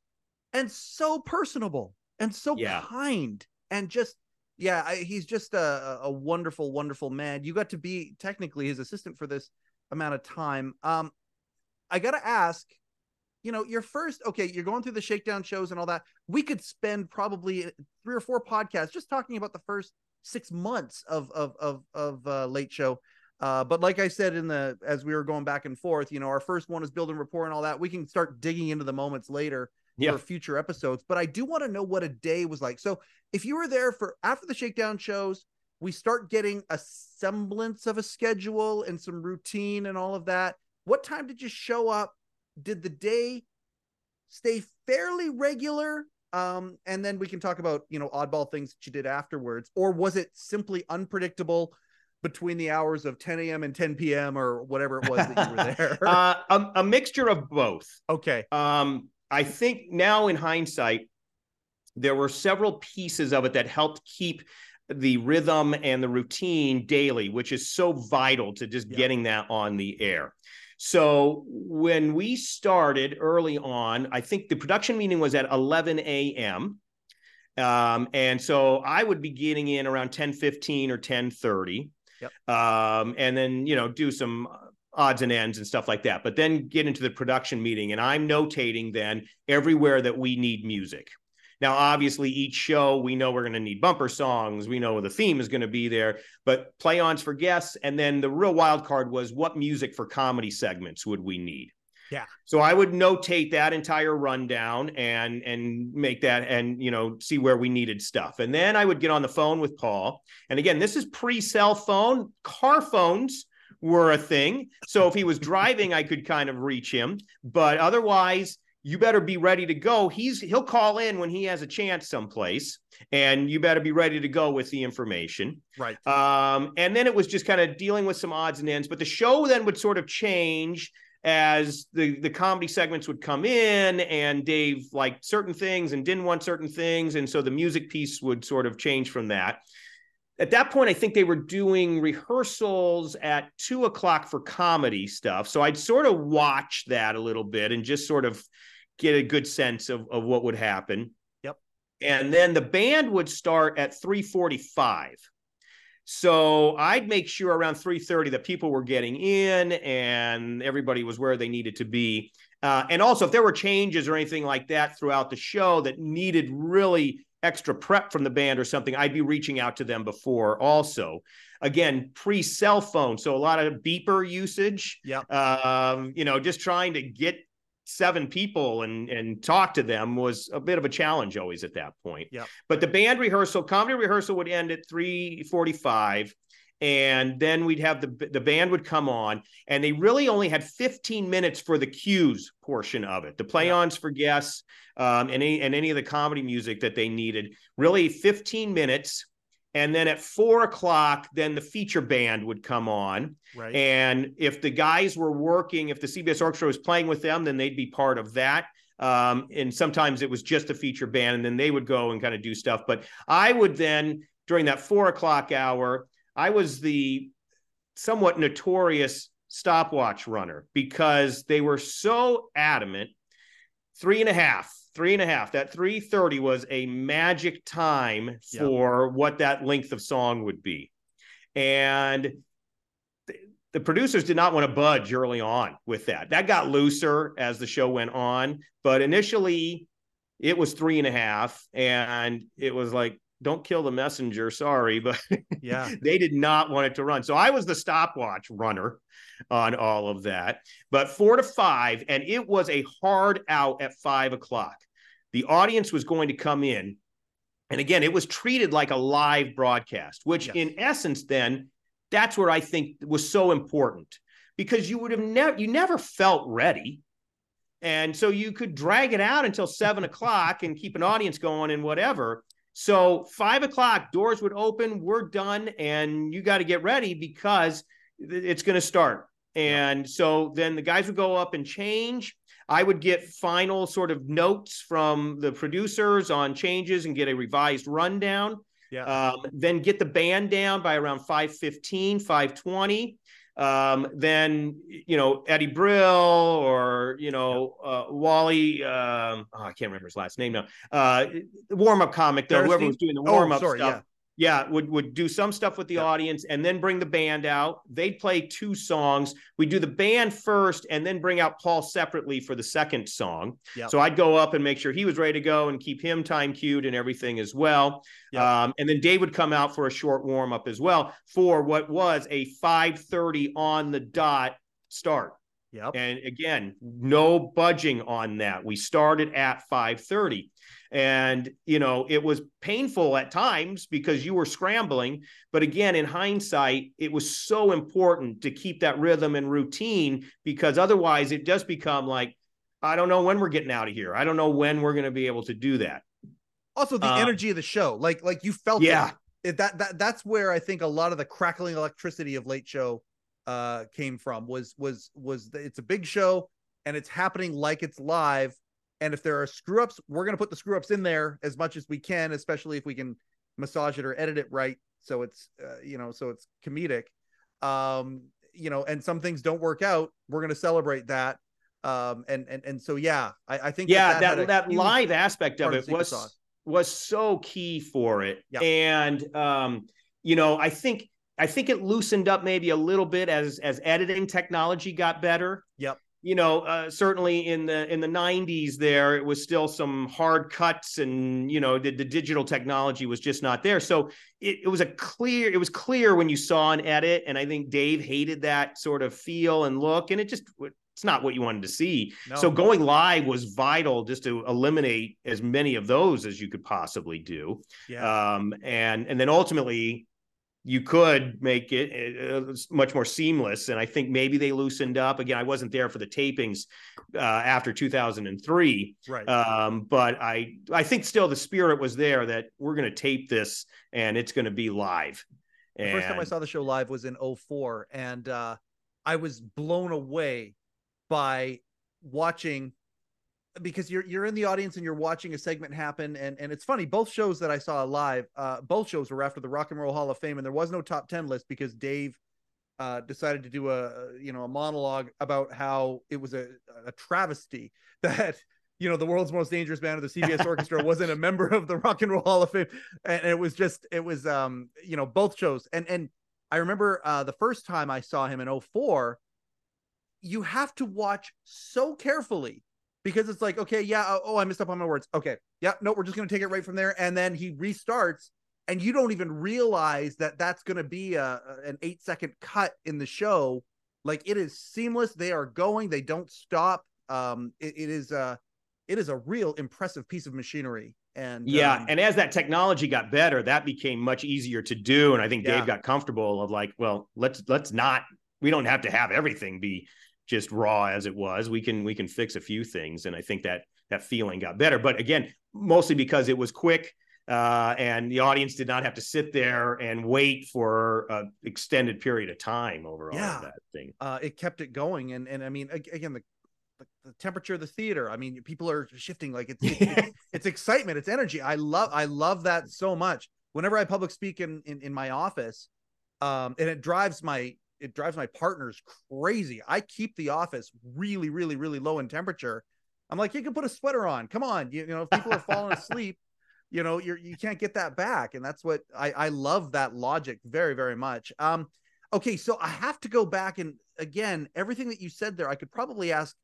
and so personable and so yeah. kind and just yeah I, he's just a, a wonderful wonderful man. You got to be technically his assistant for this amount of time. Um i gotta ask you know your first okay you're going through the shakedown shows and all that. We could spend probably three or four podcasts just talking about the first six months of of of, of uh, late show. Uh, but like I said in the as we were going back and forth, you know, our first one is building rapport and all that. We can start digging into the moments later yeah. for future episodes. But I do want to know what a day was like. So if you were there for after the shakedown shows, we start getting a semblance of a schedule and some routine and all of that. What time did you show up? Did the day stay fairly regular? Um, and then we can talk about you know oddball things that you did afterwards, or was it simply unpredictable? between the hours of 10 a.m. and 10 p.m. or whatever it was that you were there? uh, a, a, mixture of both. Okay. Um, I think now in hindsight, there were several pieces of it that helped keep the rhythm and the routine daily, which is so vital to just yeah. getting that on the air. So when we started early on, I think the production meeting was at 11 a.m. Um, and so I would be getting in around 10 15 or 10 30. Yep. Um, and then, you know, do some odds and ends and stuff like that. But then get into the production meeting, and I'm notating then everywhere that we need music. Now, obviously, each show we know we're going to need bumper songs. We know the theme is going to be there, but play ons for guests. And then the real wild card was what music for comedy segments would we need? Yeah. So I would notate that entire rundown and and make that and you know see where we needed stuff. And then I would get on the phone with Paul. And again, this is pre-cell phone. Car phones were a thing. So if he was driving, I could kind of reach him. But otherwise, you better be ready to go. He's he'll call in when he has a chance someplace, and you better be ready to go with the information. Right. Um, and then it was just kind of dealing with some odds and ends. But the show then would sort of change as the the comedy segments would come in and Dave liked certain things and didn't want certain things and so the music piece would sort of change from that at that point, I think they were doing rehearsals at two o'clock for comedy stuff. So I'd sort of watch that a little bit and just sort of get a good sense of, of what would happen. Yep. And then the band would start at 345. So I'd make sure around 3:30 that people were getting in and everybody was where they needed to be. Uh, and also, if there were changes or anything like that throughout the show that needed really extra prep from the band or something, I'd be reaching out to them before also. Again, pre cell phone. So a lot of beeper usage. Yeah. Um, you know, just trying to get seven people and and talk to them was a bit of a challenge always at that point. Yeah. But the band rehearsal, comedy rehearsal would end at 345 and then we'd have the the band would come on and they really only had 15 minutes for the cues portion of it. The play-ons for guests um, and, any, and any of the comedy music that they needed. Really 15 minutes and then at four o'clock then the feature band would come on. Right. And if the guys were working if the cbs orchestra was playing with them then they'd be part of that. Um, and sometimes it was just a feature band and then they would go and kind of do stuff. But i would then during that four o'clock hour I was the somewhat notorious stopwatch runner because they were so adamant. Three and a half, three and a half. That 330 was a magic time for yep. what that length of song would be. And the producers did not want to budge early on with that. That got looser as the show went on, but initially it was three and a half, and it was like, don't kill the messenger. Sorry, but yeah, they did not want it to run. So I was the stopwatch runner on all of that. But four to five, and it was a hard out at five o'clock. The audience was going to come in. And again, it was treated like a live broadcast, which yes. in essence, then that's where I think was so important because you would have never, you never felt ready. And so you could drag it out until seven o'clock and keep an audience going and whatever. So five o'clock, doors would open, we're done, and you got to get ready because it's going to start. And so then the guys would go up and change. I would get final sort of notes from the producers on changes and get a revised rundown. Yeah. Um, then get the band down by around 515, 520. Um, then you know Eddie Brill or you know uh, Wally. Um, oh, I can't remember his last name now. Uh, warm up comic though. Whoever was doing the warm up oh, stuff. Yeah yeah, would would do some stuff with the yep. audience and then bring the band out. They'd play two songs. We'd do the band first and then bring out Paul separately for the second song. Yep. So I'd go up and make sure he was ready to go and keep him time cued and everything as well. Yep. Um, and then Dave would come out for a short warm up as well for what was a 5:30 on the dot start. Yep. And again, no budging on that. We started at 5:30. And, you know, it was painful at times because you were scrambling. But again, in hindsight, it was so important to keep that rhythm and routine because otherwise it does become like, I don't know when we're getting out of here. I don't know when we're going to be able to do that. Also, the uh, energy of the show, like, like you felt, yeah, it, that, that, that's where I think a lot of the crackling electricity of late show uh came from was was was the, it's a big show and it's happening like it's live and if there are screw ups, we're going to put the screw ups in there as much as we can, especially if we can massage it or edit it right. So it's, uh, you know, so it's comedic. Um, you know, and some things don't work out. We're going to celebrate that. Um, and, and, and so, yeah, I, I think, yeah, that, that, that live aspect of it was, sauce. was so key for it. Yep. And, um, you know, I think, I think it loosened up maybe a little bit as, as editing technology got better. Yep you know, uh, certainly in the in the '90s, there it was still some hard cuts, and you know, the, the digital technology was just not there. So it, it was a clear, it was clear when you saw an edit, and I think Dave hated that sort of feel and look, and it just it's not what you wanted to see. No. So going live was vital just to eliminate as many of those as you could possibly do. Yeah. Um, and and then ultimately you could make it uh, much more seamless. And I think maybe they loosened up. Again, I wasn't there for the tapings uh, after 2003, right? Um, but I I think still the spirit was there that we're going to tape this and it's going to be live. The first time I saw the show live was in 04 and uh, I was blown away by watching because you're you're in the audience and you're watching a segment happen and and it's funny both shows that I saw live uh both shows were after the Rock and Roll Hall of Fame and there was no top 10 list because Dave uh decided to do a you know a monologue about how it was a a travesty that you know the world's most dangerous band of the CBS orchestra wasn't a member of the Rock and Roll Hall of Fame. And it was just it was um you know both shows. And and I remember uh the first time I saw him in 04 you have to watch so carefully because it's like, okay, yeah, oh, oh, I messed up on my words. Okay, yeah, no, we're just gonna take it right from there, and then he restarts, and you don't even realize that that's gonna be a an eight second cut in the show. Like it is seamless. They are going. They don't stop. Um, it, it is a it is a real impressive piece of machinery. And yeah, um, and as that technology got better, that became much easier to do. And I think Dave got comfortable of like, well, let's let's not. We don't have to have everything be just raw as it was. We can we can fix a few things, and I think that that feeling got better. But again, mostly because it was quick. Uh, and the audience did not have to sit there and wait for an extended period of time over all yeah. that thing. Uh, it kept it going, and and I mean, again, the, the, the temperature of the theater. I mean, people are shifting. Like it's it's, it's excitement, it's energy. I love I love that so much. Whenever I public speak in in, in my office, um, and it drives my it drives my partners crazy. I keep the office really, really, really low in temperature. I'm like, you can put a sweater on. Come on, you, you know, if people are falling asleep, you know, you're you can't get that back, and that's what I I love that logic very, very much. Um, okay, so I have to go back and again, everything that you said there, I could probably ask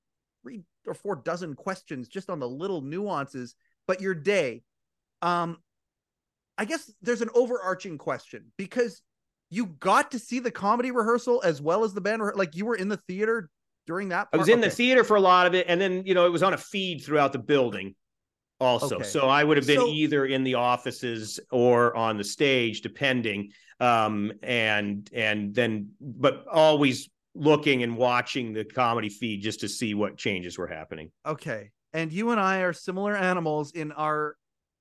three or four dozen questions just on the little nuances. But your day, um, I guess there's an overarching question because you got to see the comedy rehearsal as well as the band. Like you were in the theater during that. Part? I was in okay. the theater for a lot of it, and then you know it was on a feed throughout the building. Also, okay. so I would have been so, either in the offices or on the stage, depending. Um, and and then, but always looking and watching the comedy feed just to see what changes were happening. Okay, and you and I are similar animals in our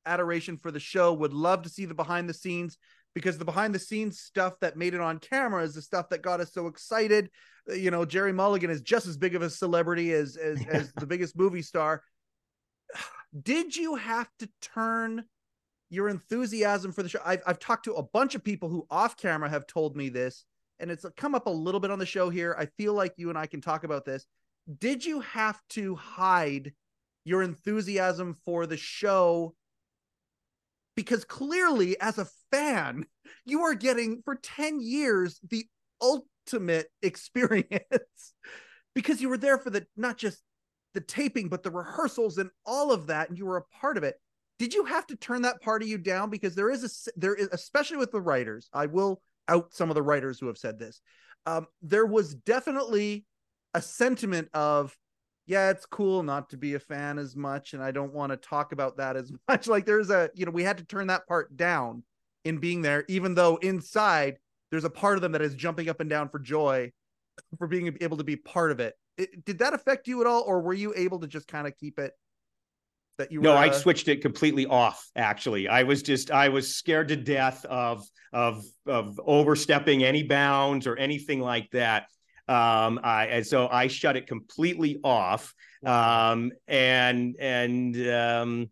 adoration for the show. Would love to see the behind the scenes because the behind the scenes stuff that made it on camera is the stuff that got us so excited. Uh, you know, Jerry Mulligan is just as big of a celebrity as as, as the biggest movie star. Did you have to turn your enthusiasm for the show? I've I've talked to a bunch of people who off camera have told me this, and it's come up a little bit on the show here. I feel like you and I can talk about this. Did you have to hide your enthusiasm for the show because clearly as a fan you are getting for 10 years the ultimate experience. Because you were there for the not just the taping but the rehearsals and all of that and you were a part of it. Did you have to turn that part of you down? Because there is a there is especially with the writers i will out some of the writers who have said this um, there was definitely a sentiment of yeah, it's cool not to be a fan as much, and I don't want to talk about that as much. Like there's a, you know, we had to turn that part down in being there, even though inside there's a part of them that is jumping up and down for joy for being able to be part of it. it did that affect you at all, or were you able to just kind of keep it? That you no, were, I uh... switched it completely off. Actually, I was just I was scared to death of of of overstepping any bounds or anything like that. Um, I, and so I shut it completely off. Um, and, and, um,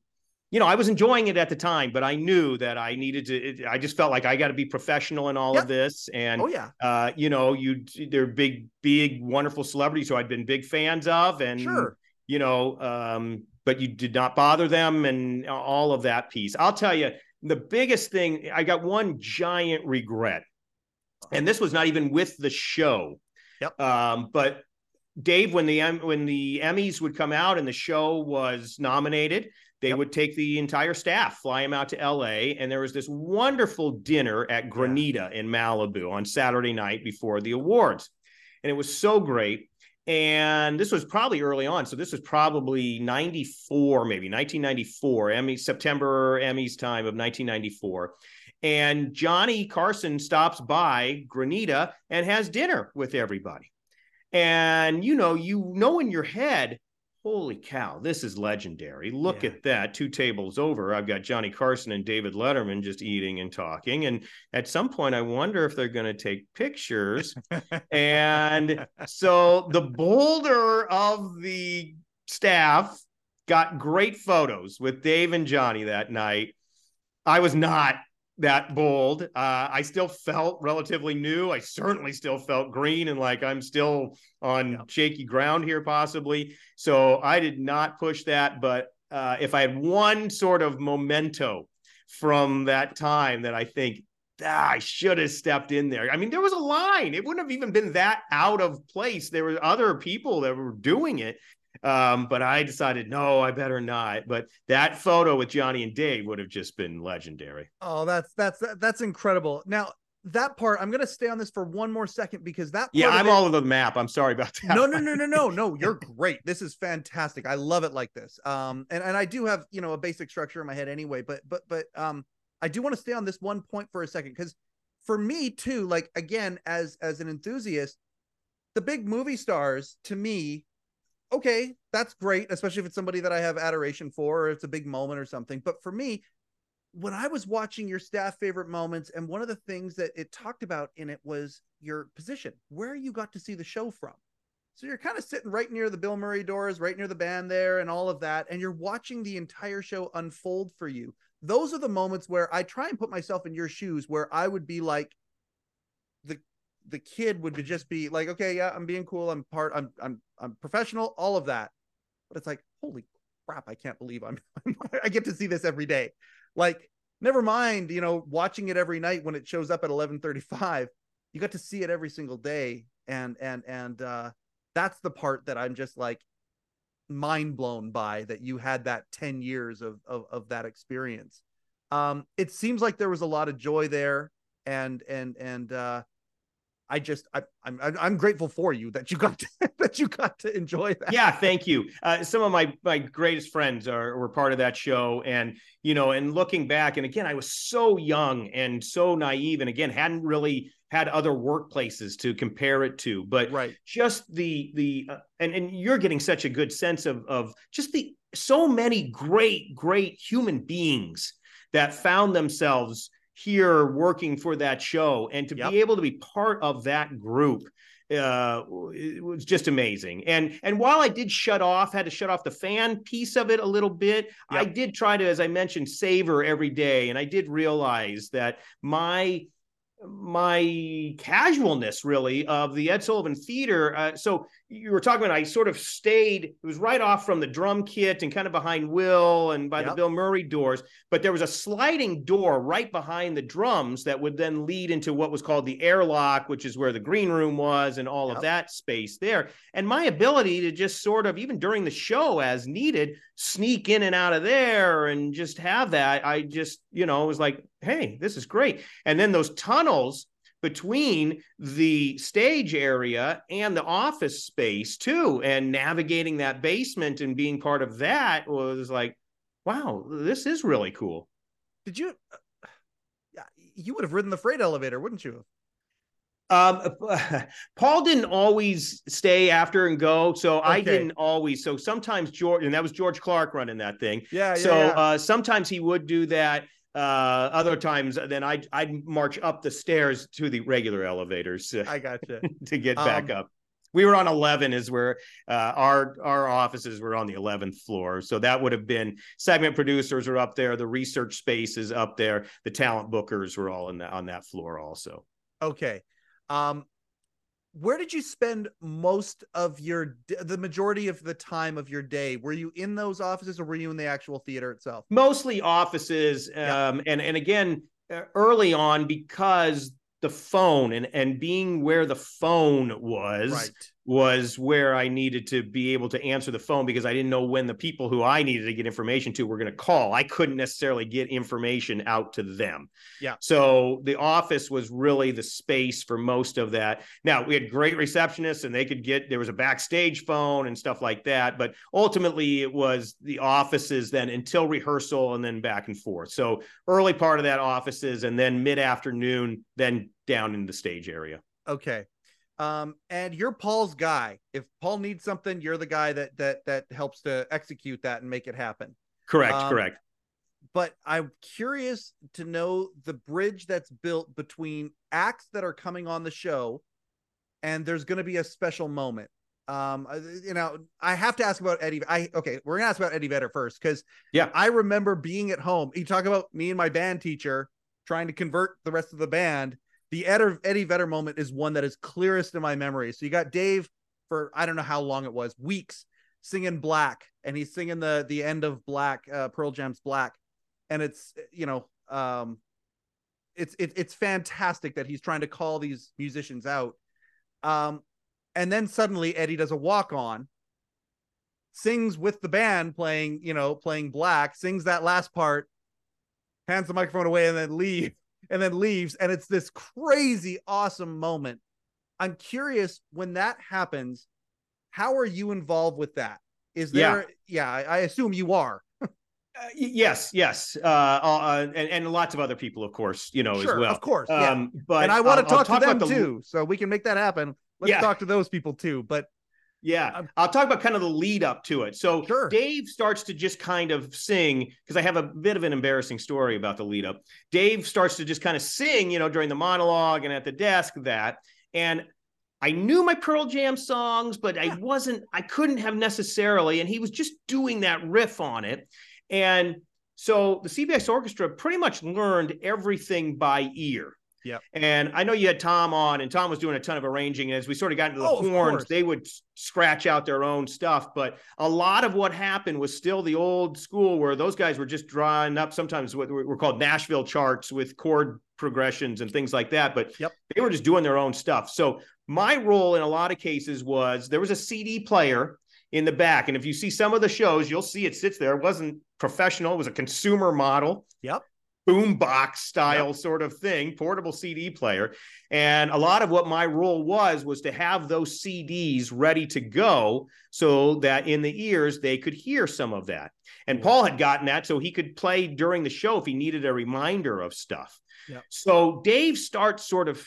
you know, I was enjoying it at the time, but I knew that I needed to. I just felt like I got to be professional in all of this. And oh yeah, uh, you know, you they're big, big, wonderful celebrities who I'd been big fans of, and sure. you know, um, but you did not bother them, and all of that piece. I'll tell you, the biggest thing I got one giant regret, and this was not even with the show. Yep. Um, but Dave, when the when the Emmys would come out and the show was nominated, they yep. would take the entire staff, fly them out to LA, and there was this wonderful dinner at Granita in Malibu on Saturday night before the awards, and it was so great. And this was probably early on, so this was probably '94, maybe 1994, Emmy September Emmys time of 1994 and Johnny Carson stops by Granita and has dinner with everybody. And you know, you know in your head, holy cow, this is legendary. Look yeah. at that. Two tables over, I've got Johnny Carson and David Letterman just eating and talking. And at some point, I wonder if they're going to take pictures. and so the bolder of the staff got great photos with Dave and Johnny that night. I was not that bold. Uh, I still felt relatively new. I certainly still felt green and like I'm still on yeah. shaky ground here, possibly. So I did not push that. But uh, if I had one sort of memento from that time that I think ah, I should have stepped in there. I mean, there was a line. It wouldn't have even been that out of place. There were other people that were doing it. Um, but I decided, no, I better not. But that photo with Johnny and Dave would have just been legendary. Oh, that's that's that's incredible. Now that part, I'm gonna stay on this for one more second because that. yeah, I'm it, all over the map. I'm sorry about that. No, no, no, no, no, no. You're great. This is fantastic. I love it like this. Um, and and I do have you know a basic structure in my head anyway, but but but um, I do want to stay on this one point for a second because for me too, like again, as as an enthusiast, the big movie stars to me okay, that's great, especially if it's somebody that I have adoration for or it's a big moment or something. But for me, when I was watching your staff favorite moments, and one of the things that it talked about in it was your position, where you got to see the show from. So you're kind of sitting right near the Bill Murray doors, right near the band there, and all of that, and you're watching the entire show unfold for you. Those are the moments where I try and put myself in your shoes, where I would be like the the kid would just be like, okay, yeah, I'm being cool. I'm part. I'm I'm I'm professional. All of that. But it's like, holy crap! I can't believe I'm. I get to see this every day. Like, never mind. You know, watching it every night when it shows up at 11:35. You got to see it every single day, and and and uh, that's the part that I'm just like mind blown by that you had that 10 years of of, of that experience. Um, it seems like there was a lot of joy there, and and and uh, I just I, I'm I'm grateful for you that you got to, that you got to enjoy that. Yeah, thank you. Uh, some of my my greatest friends are were part of that show, and you know, and looking back, and again, I was so young and so naive, and again, hadn't really had other workplaces to compare it to, but right. just the the uh, and and you're getting such a good sense of of just the so many great great human beings that found themselves here working for that show and to yep. be able to be part of that group uh, it was just amazing. And and while I did shut off, had to shut off the fan piece of it a little bit, yep. I did try to, as I mentioned, savor every day. And I did realize that my my casualness really of the Ed Sullivan Theater. Uh, so you were talking about I sort of stayed, it was right off from the drum kit and kind of behind Will and by yep. the Bill Murray doors, but there was a sliding door right behind the drums that would then lead into what was called the airlock, which is where the green room was and all yep. of that space there. And my ability to just sort of, even during the show as needed, sneak in and out of there and just have that, I just, you know, was like, hey, this is great. And then those tunnels between the stage area and the office space too and navigating that basement and being part of that was like wow this is really cool did you uh, you would have ridden the freight elevator wouldn't you um, Paul didn't always stay after and go, so okay. I didn't always. So sometimes George, and that was George Clark running that thing. Yeah. yeah so yeah. Uh, sometimes he would do that uh other times then i'd i'd march up the stairs to the regular elevators i gotcha. to get back um, up. We were on 11 is where uh, our our offices were on the 11th floor. So that would have been segment producers are up there the research space is up there the talent bookers were all in that on that floor also. Okay. Um where did you spend most of your the majority of the time of your day? Were you in those offices or were you in the actual theater itself? Mostly offices yeah. um, and and again early on because the phone and and being where the phone was right was where I needed to be able to answer the phone because I didn't know when the people who I needed to get information to were going to call. I couldn't necessarily get information out to them. Yeah. So the office was really the space for most of that. Now, we had great receptionists and they could get there was a backstage phone and stuff like that, but ultimately it was the offices then until rehearsal and then back and forth. So early part of that offices and then mid-afternoon then down in the stage area. Okay. Um, and you're Paul's guy. If Paul needs something, you're the guy that that that helps to execute that and make it happen. Correct, um, correct. But I'm curious to know the bridge that's built between acts that are coming on the show, and there's going to be a special moment. Um, uh, you know, I have to ask about Eddie. I okay, we're gonna ask about Eddie Vedder first because yeah, I remember being at home. You talk about me and my band teacher trying to convert the rest of the band the Eddie Vedder moment is one that is clearest in my memory. So you got Dave for I don't know how long it was, weeks singing Black, and he's singing the the end of Black, uh, Pearl Jam's Black, and it's you know, um, it's it, it's fantastic that he's trying to call these musicians out. Um, and then suddenly Eddie does a walk on, sings with the band playing, you know, playing Black, sings that last part, hands the microphone away, and then leave and then leaves. And it's this crazy, awesome moment. I'm curious when that happens, how are you involved with that? Is there, yeah, yeah I, assume you are. uh, yes, yes, uh, uh, and, and lots of other people, of course, you know, sure, as well. Of course, yeah. Um, but and I want to talk, talk, to them the... too, so we can make that happen. Let's yeah. talk to those people too. But yeah, um, I'll talk about kind of the lead up to it. So sure. Dave starts to just kind of sing because I have a bit of an embarrassing story about the lead up. Dave starts to just kind of sing, you know, during the monologue and at the desk that. And I knew my Pearl Jam songs, but yeah. I wasn't, I couldn't have necessarily. And he was just doing that riff on it. And so the CBS Orchestra pretty much learned everything by ear. Yeah. And I know you had Tom on, and Tom was doing a ton of arranging. And as we sort of got into the Oh, horns, they would scratch out their own stuff. But a lot of what happened was still the old school where those guys were just drawing up sometimes what were were called Nashville charts with chord progressions and things like that. But Yep. they were just doing their own stuff. So my role in a lot of cases was there was a CD player in the back. And if you see some of the shows, you'll see it sits there. It wasn't professional, it was a consumer model. Yep. Boombox style sort of thing, portable CD player. And a lot of what my role was was to have those CDs ready to go so that in the ears they could hear some of that. And Yeah. Paul had gotten that so he could play during the show if he needed a reminder of stuff. So Dave starts sort of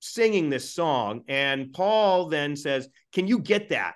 singing this song, and Paul then says, Can you get that?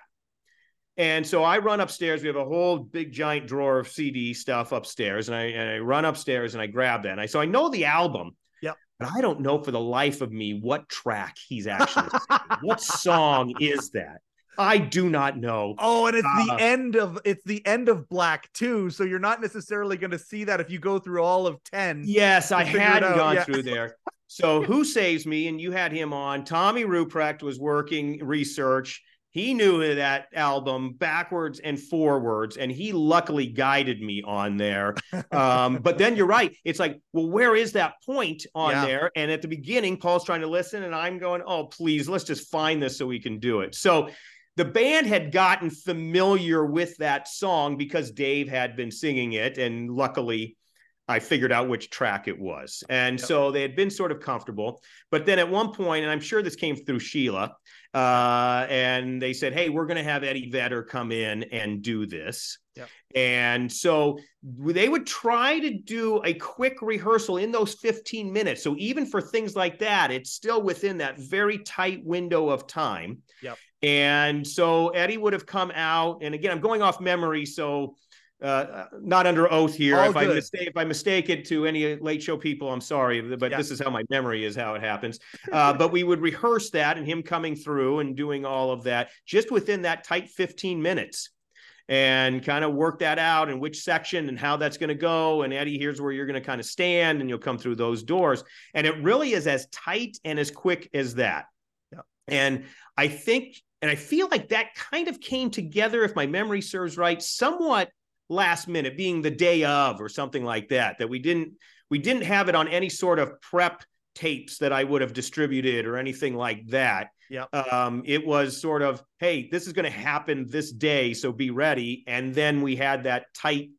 And so I run upstairs. We have a whole big giant drawer of CD stuff upstairs, and I and I run upstairs and I grab that. And I so I know the album, Yep. but I don't know for the life of me what track he's actually what song is that? I do not know. Oh, and it's Uh, the end of it's the end of Black too, so you're not necessarily going to see that if you go through all of ten. Yes, I hadn't gone yeah. through there. So who saves me? And you had him on. Tommy Ruprecht was working research. He knew that album backwards and forwards, and he luckily guided me on there. Um, but then you're right. It's like, well, where is that point on Yeah. there? And at the beginning, Paul's trying to listen, and I'm going, oh, please, let's just find this so we can do it. So the band had gotten familiar with that song because Dave had been singing it, and luckily I figured out which track it was. And Yep. so they had been sort of comfortable. But then at one point, and I'm sure this came through Sheila, uh, and they said, Hey, we're going to have Eddie Vedder come in and do this. Yep. And so they would try to do a quick rehearsal in those 15 minutes. So even for things like that, it's still within that very tight window of time. Yep. And so Eddie would have come out, and again, I'm going off memory, so uh, not under oath here. All if I mistake, if I mistake it to any late show people, I'm sorry, but Yeah. this is how my memory is how it happens. Uh, but we would rehearse that and him coming through and doing all of that just within that tight 15 minutes and kind of work that out and which section and how that's going to go. And Eddie, here's where you're going to kind of stand and you'll come through those doors. And it really is as tight and as quick as that. Yeah. And I think, and I feel like that kind of came together, if my memory serves right, somewhat last minute, being the day of or something like that, that we didn't we didn't have it on any sort of prep tapes that I would have distributed or anything like that. Yep. Um, it was sort of, hey, this is going to happen this day, so be ready. And then we had that tight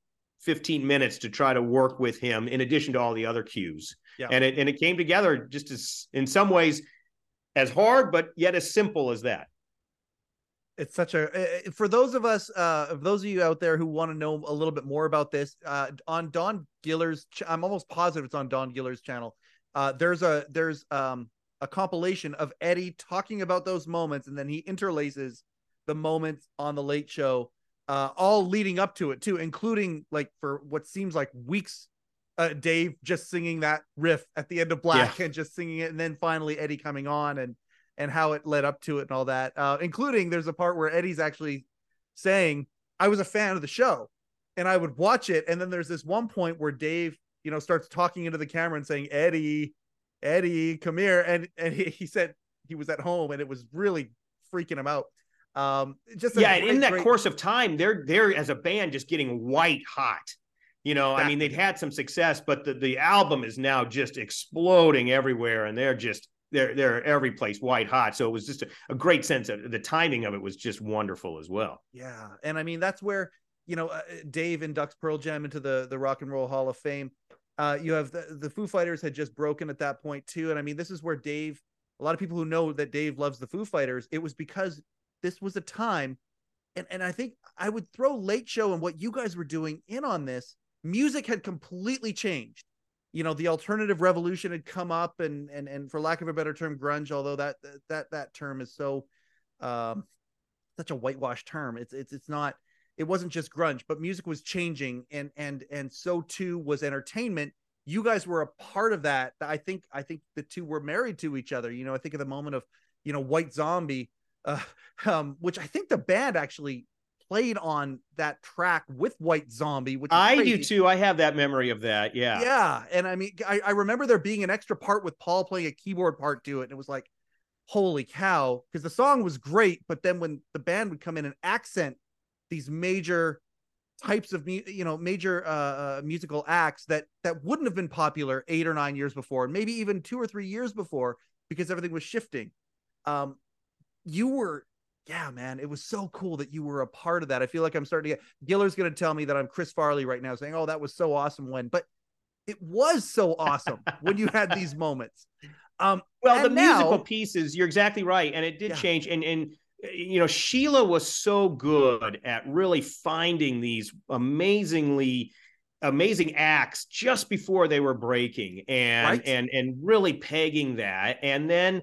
15 minutes to try to work with him in addition to all the other cues. Yeah. And it and it came together just as in some ways as hard, but yet as simple as that. It's such a uh, for those of us uh of those of you out there who want to know a little bit more about this uh on don giller's ch- i'm almost positive it's on don giller's channel. Uh there's a there's um a compilation of eddie talking about those moments and then he interlaces the moments on the late show uh all leading up to it too including like for what seems like weeks uh dave just singing that riff at the end of black and just singing it and then finally eddie coming on and and how it led up to it and all that. Uh, including there's a part where Eddie's actually saying, I was a fan of the show and I would watch it. And then there's this one point where Dave, you know, starts talking into the camera and saying, Eddie, Eddie, come here. And and he, he said he was at home and it was really freaking him out. Um just yeah, and in that great- course of time, they're they're as a band just getting white hot. You know, I mean, they'd had some success, but the, the album is now just exploding everywhere, and they're just they're they're every place white hot. So it was just a, a great sense of the timing of it was just wonderful as well. Yeah, and I mean that's where you know uh, Dave inducts Pearl Jam into the the Rock and Roll Hall of Fame. Uh, you have the the Foo Fighters had just broken at that point too, and I mean this is where Dave. A lot of people who know that Dave loves the Foo Fighters. It was because this was a time, and and I think I would throw Late Show and what you guys were doing in on this. Music had completely changed. You know, the alternative revolution had come up, and and and for lack of a better term, grunge. Although that that that term is so um such a whitewashed term. It's it's it's not it wasn't just grunge, but music was changing and and and so too was entertainment. You guys were a part of that. I think I think the two were married to each other. You know, I think of the moment of, you know, White Zombie, uh, um, which I think the band actually played on that track with White Zombie. Which I crazy. do too. I have that memory of that. Yeah. Yeah, and I mean, I, I remember there being an extra part with Paul playing a keyboard part to it, and it was like, holy cow! Because the song was great, but then when the band would come in and accent these major types of you know major uh, uh, musical acts that that wouldn't have been popular eight or nine years before, and maybe even two or three years before, because everything was shifting. Um, you were yeah, man, it was so cool that you were a part of that. I feel like I'm starting to get Giller's going to tell me that I'm Chris Farley right now saying, "Oh, that was so awesome when." But it was so awesome when you had these moments. Um well, the now, musical pieces, you're exactly right, and it did Yeah. change and and you know, Sheila was so good at really finding these amazingly amazing acts just before they were breaking and Right. and and really pegging that and then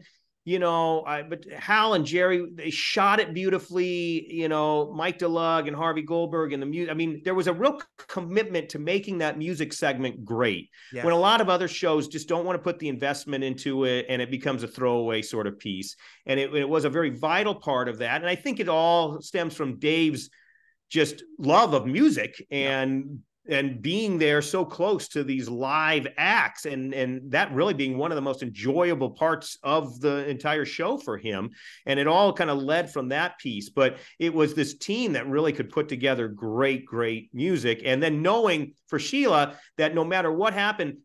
you know I, but hal and jerry they shot it beautifully you know mike delug and harvey goldberg and the music i mean there was a real commitment to making that music segment great. Yes. when a lot of other shows just don't want to put the investment into it and it becomes a throwaway sort of piece. And it, it was a very vital part of that. And i think it all stems from dave's just love of music and and being there so close to these live acts and and that really being one of the most enjoyable parts of the entire show for him and it all kind of led from that piece but it was this team that really could put together great great music and then knowing for Sheila that no matter what happened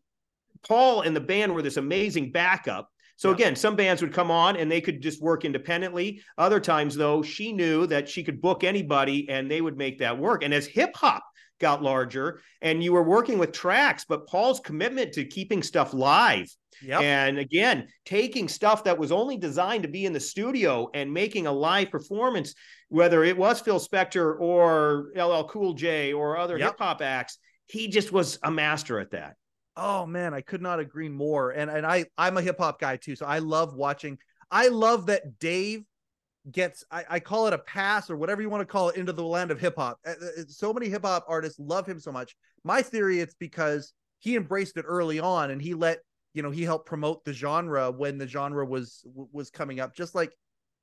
Paul and the band were this amazing backup so Yeah. again, some bands would come on and they could just work independently. Other times, though, she knew that she could book anybody and they would make that work. And as hip hop got larger and you were working with tracks, but Paul's commitment to keeping stuff live Yep. and again, taking stuff that was only designed to be in the studio and making a live performance, whether it was Phil Spector or LL Cool J or other Yep. hip hop acts, he just was a master at that. Oh man, I could not agree more. And and I I'm a hip hop guy too, so I love watching. I love that Dave gets I, I call it a pass or whatever you want to call it into the land of hip hop. Uh, uh, So many hip hop artists love him so much. My theory it's because he embraced it early on and he let you know he helped promote the genre when the genre was was coming up, just like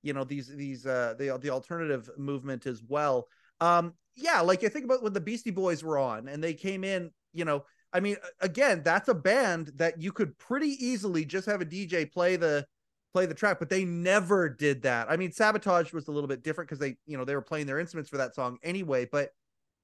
you know these these uh the the alternative movement as well. Um yeah, like I think about when the Beastie Boys were on and they came in, you know. I mean, again, that's a band that you could pretty easily just have a DJ play the play the track, but they never did that. I mean, Sabotage was a little bit different because they, you know, they were playing their instruments for that song anyway. But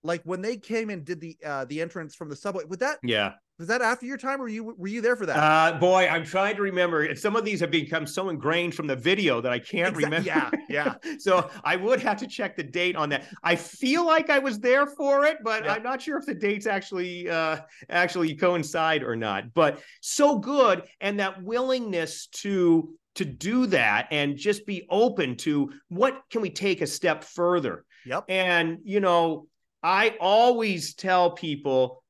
like when they came and did the uh the entrance from the subway, was that Yeah. was that after your time or were you were you there for that? Uh, boy, I'm trying to remember. And Some of these have become so ingrained from the video that I can't remember. yeah, yeah. so I would have to check the date on that. I feel like I was there for it, but Yeah. I'm not sure if the dates actually uh, actually coincide or not. But so good, and that willingness to to do that and just be open to what can we take a step further. Yep. And you know, I always tell people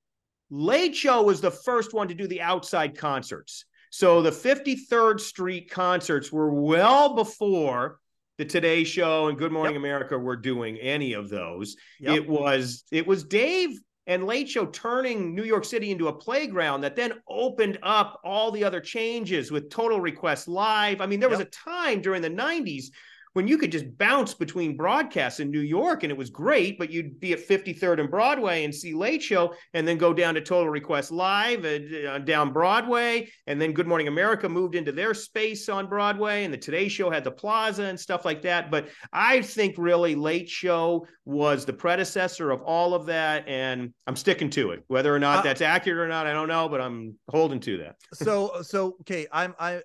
Late Show was the first one to do the outside concerts. So the 53rd Street concerts were well before the Today Show and Good Morning Yep. America were doing any of those. Yep. It was it was Dave and Late Show turning New York City into a playground that then opened up all the other changes with Total Request Live. I mean, there was a time during the 90s when you could just bounce between broadcasts in New York and it was great, but you'd be at 53rd and Broadway and see Late Show and then go down to Total Request Live uh, down Broadway. And then Good Morning America moved into their space on Broadway and the Today Show had the plaza and stuff like that. But I think really Late Show was the predecessor of all of that. And I'm sticking to it. Whether or not Uh, that's accurate or not, I don't know, but I'm holding to that. so so okay i'm i uh,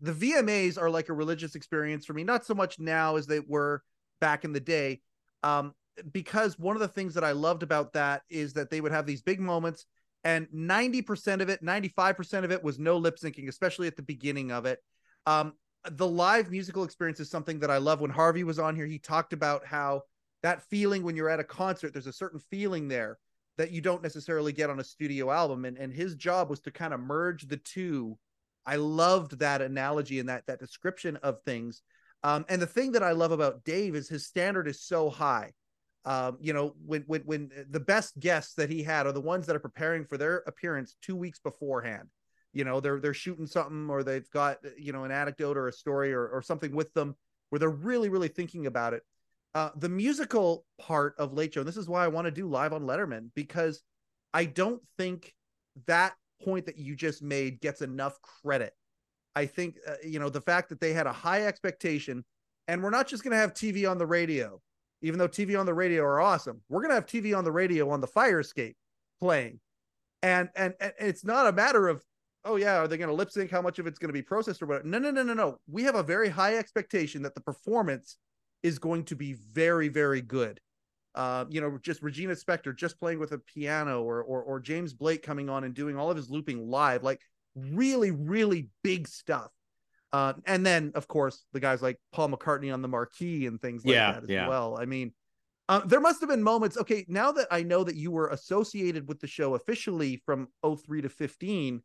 the vmas are like a religious experience for me not so much now as they were back in the day. Um because one of the things that i loved about that is that they would have these big moments and 90% of it 95% of it was no lip syncing especially at the beginning of it. Um the live musical experience is something that i love. When harvey was on here he talked about how that feeling when you're at a concert there's a certain feeling there that you don't necessarily get on a studio album and, and his job was to kind of merge the two i loved that analogy and that that description of things. Um, and the thing that i love about dave is his standard is so high. Um, you know when when when the best guests that he had are the ones that are preparing for their appearance two weeks beforehand. You know they're they're shooting something or they've got you know an anecdote or a story or, or something with them where they're really really thinking about it. Uh, the musical part of Late Show, and this is why I want to do live on Letterman because I don't think that point that you just made gets enough credit. I think uh, you know the fact that they had a high expectation, and we're not just going to have TV on the radio, even though TV on the radio are awesome. We're going to have TV on the radio on the fire escape playing, and and, and it's not a matter of oh yeah, are they going to lip sync? How much of it's going to be processed or what? No, no, no, no, no. We have a very high expectation that the performance is going to be very, very good. Uh, you know, just Regina Spektor just playing with a piano, or or or James Blake coming on and doing all of his looping live, like really, really big stuff. Uh, and then, of course, the guys like Paul McCartney on the marquee and things like Yeah, that as yeah. well. I mean, uh, there must have been moments. Okay, now that I know that you were associated with the show officially from 03 to 15,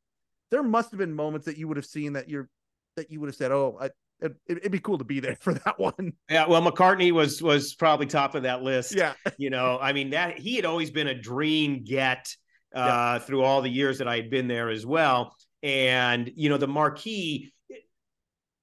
there must have been moments that you would have seen that you're that you would have said, "Oh, I, it, it'd be cool to be there for that one." Yeah, well, McCartney was was probably top of that list. Yeah, you know, I mean that he had always been a dream get uh, through all the years that I had been there as well. And you know, the marquee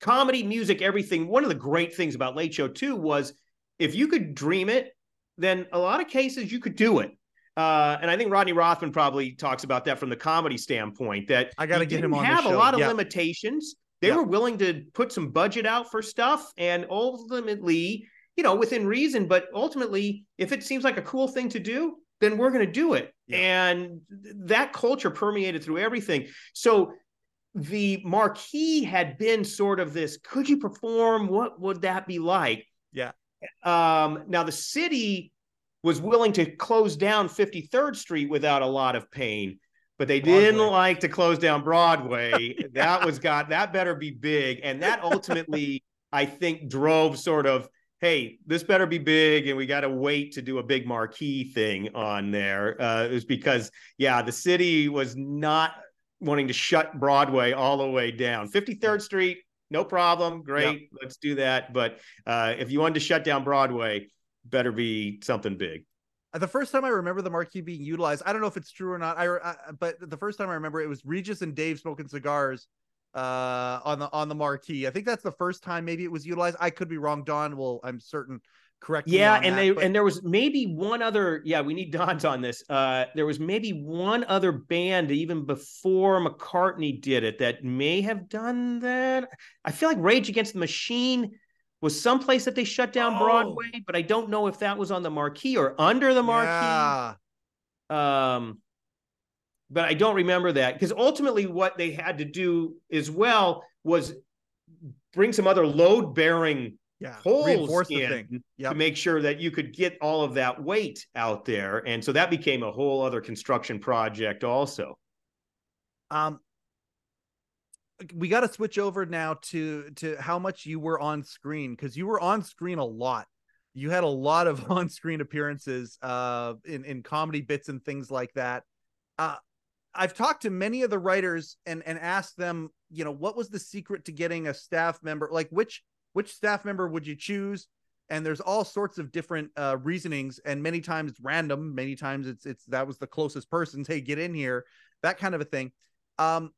comedy, music, everything. One of the great things about Late Show too was if you could dream it, then a lot of cases you could do it. Uh, and I think Rodney Rothman probably talks about that from the comedy standpoint. That I gotta get him on Have a lot of Yeah. limitations. They were willing to put some budget out for stuff, and ultimately, you know, within reason. But ultimately, if it seems like a cool thing to do, then we're going to do it. And that culture permeated through everything. So the marquee had been sort of this could you perform what would that be like Yeah. um now the city was willing to close down 53rd street without a lot of pain but they didn't like to close down broadway that was got that better be big and that ultimately i think drove sort of hey this better be big and we got to wait to do a big marquee thing on there uh, it was because yeah the city was not wanting to shut Broadway all the way down. 53rd Street, no problem. Great. Let's do that. But uh, if you wanted to shut down Broadway, better be something big. Uh, the first time I remember the marquee being utilized, I don't know if it's true or not. I, I but the first time I remember it was Regis and Dave smoking cigars uh on the on the marquee. I think that's the first time maybe it was utilized. I could be wrong. Don will I'm certain correct. me Yeah, and that, they but- and there was maybe one other. Yeah, we need Don's on this. Uh, there was maybe one other band even before McCartney did it that may have done that. I feel like Rage Against the Machine was someplace that they shut down Oh. Broadway, but I don't know if that was on the marquee or under the marquee. Yeah. Um, but I don't remember that because ultimately what they had to do as well was bring some other load bearing Yeah. holes in. Yep. to make sure that you could get all of that weight out there. And so that became a whole other construction project also. Um, we got to switch over now to to how much you were on screen because you were on screen a lot. You had a lot of on screen appearances uh, in in comedy bits and things like that. Uh, I've talked to many of the writers and and asked them, you know, what was the secret to getting a staff member? Like which which staff member would you choose? And there's all sorts of different uh, reasonings, and many times it's random. Many times it's it's that was the closest person. Hey, get in here, that kind of a thing. Um,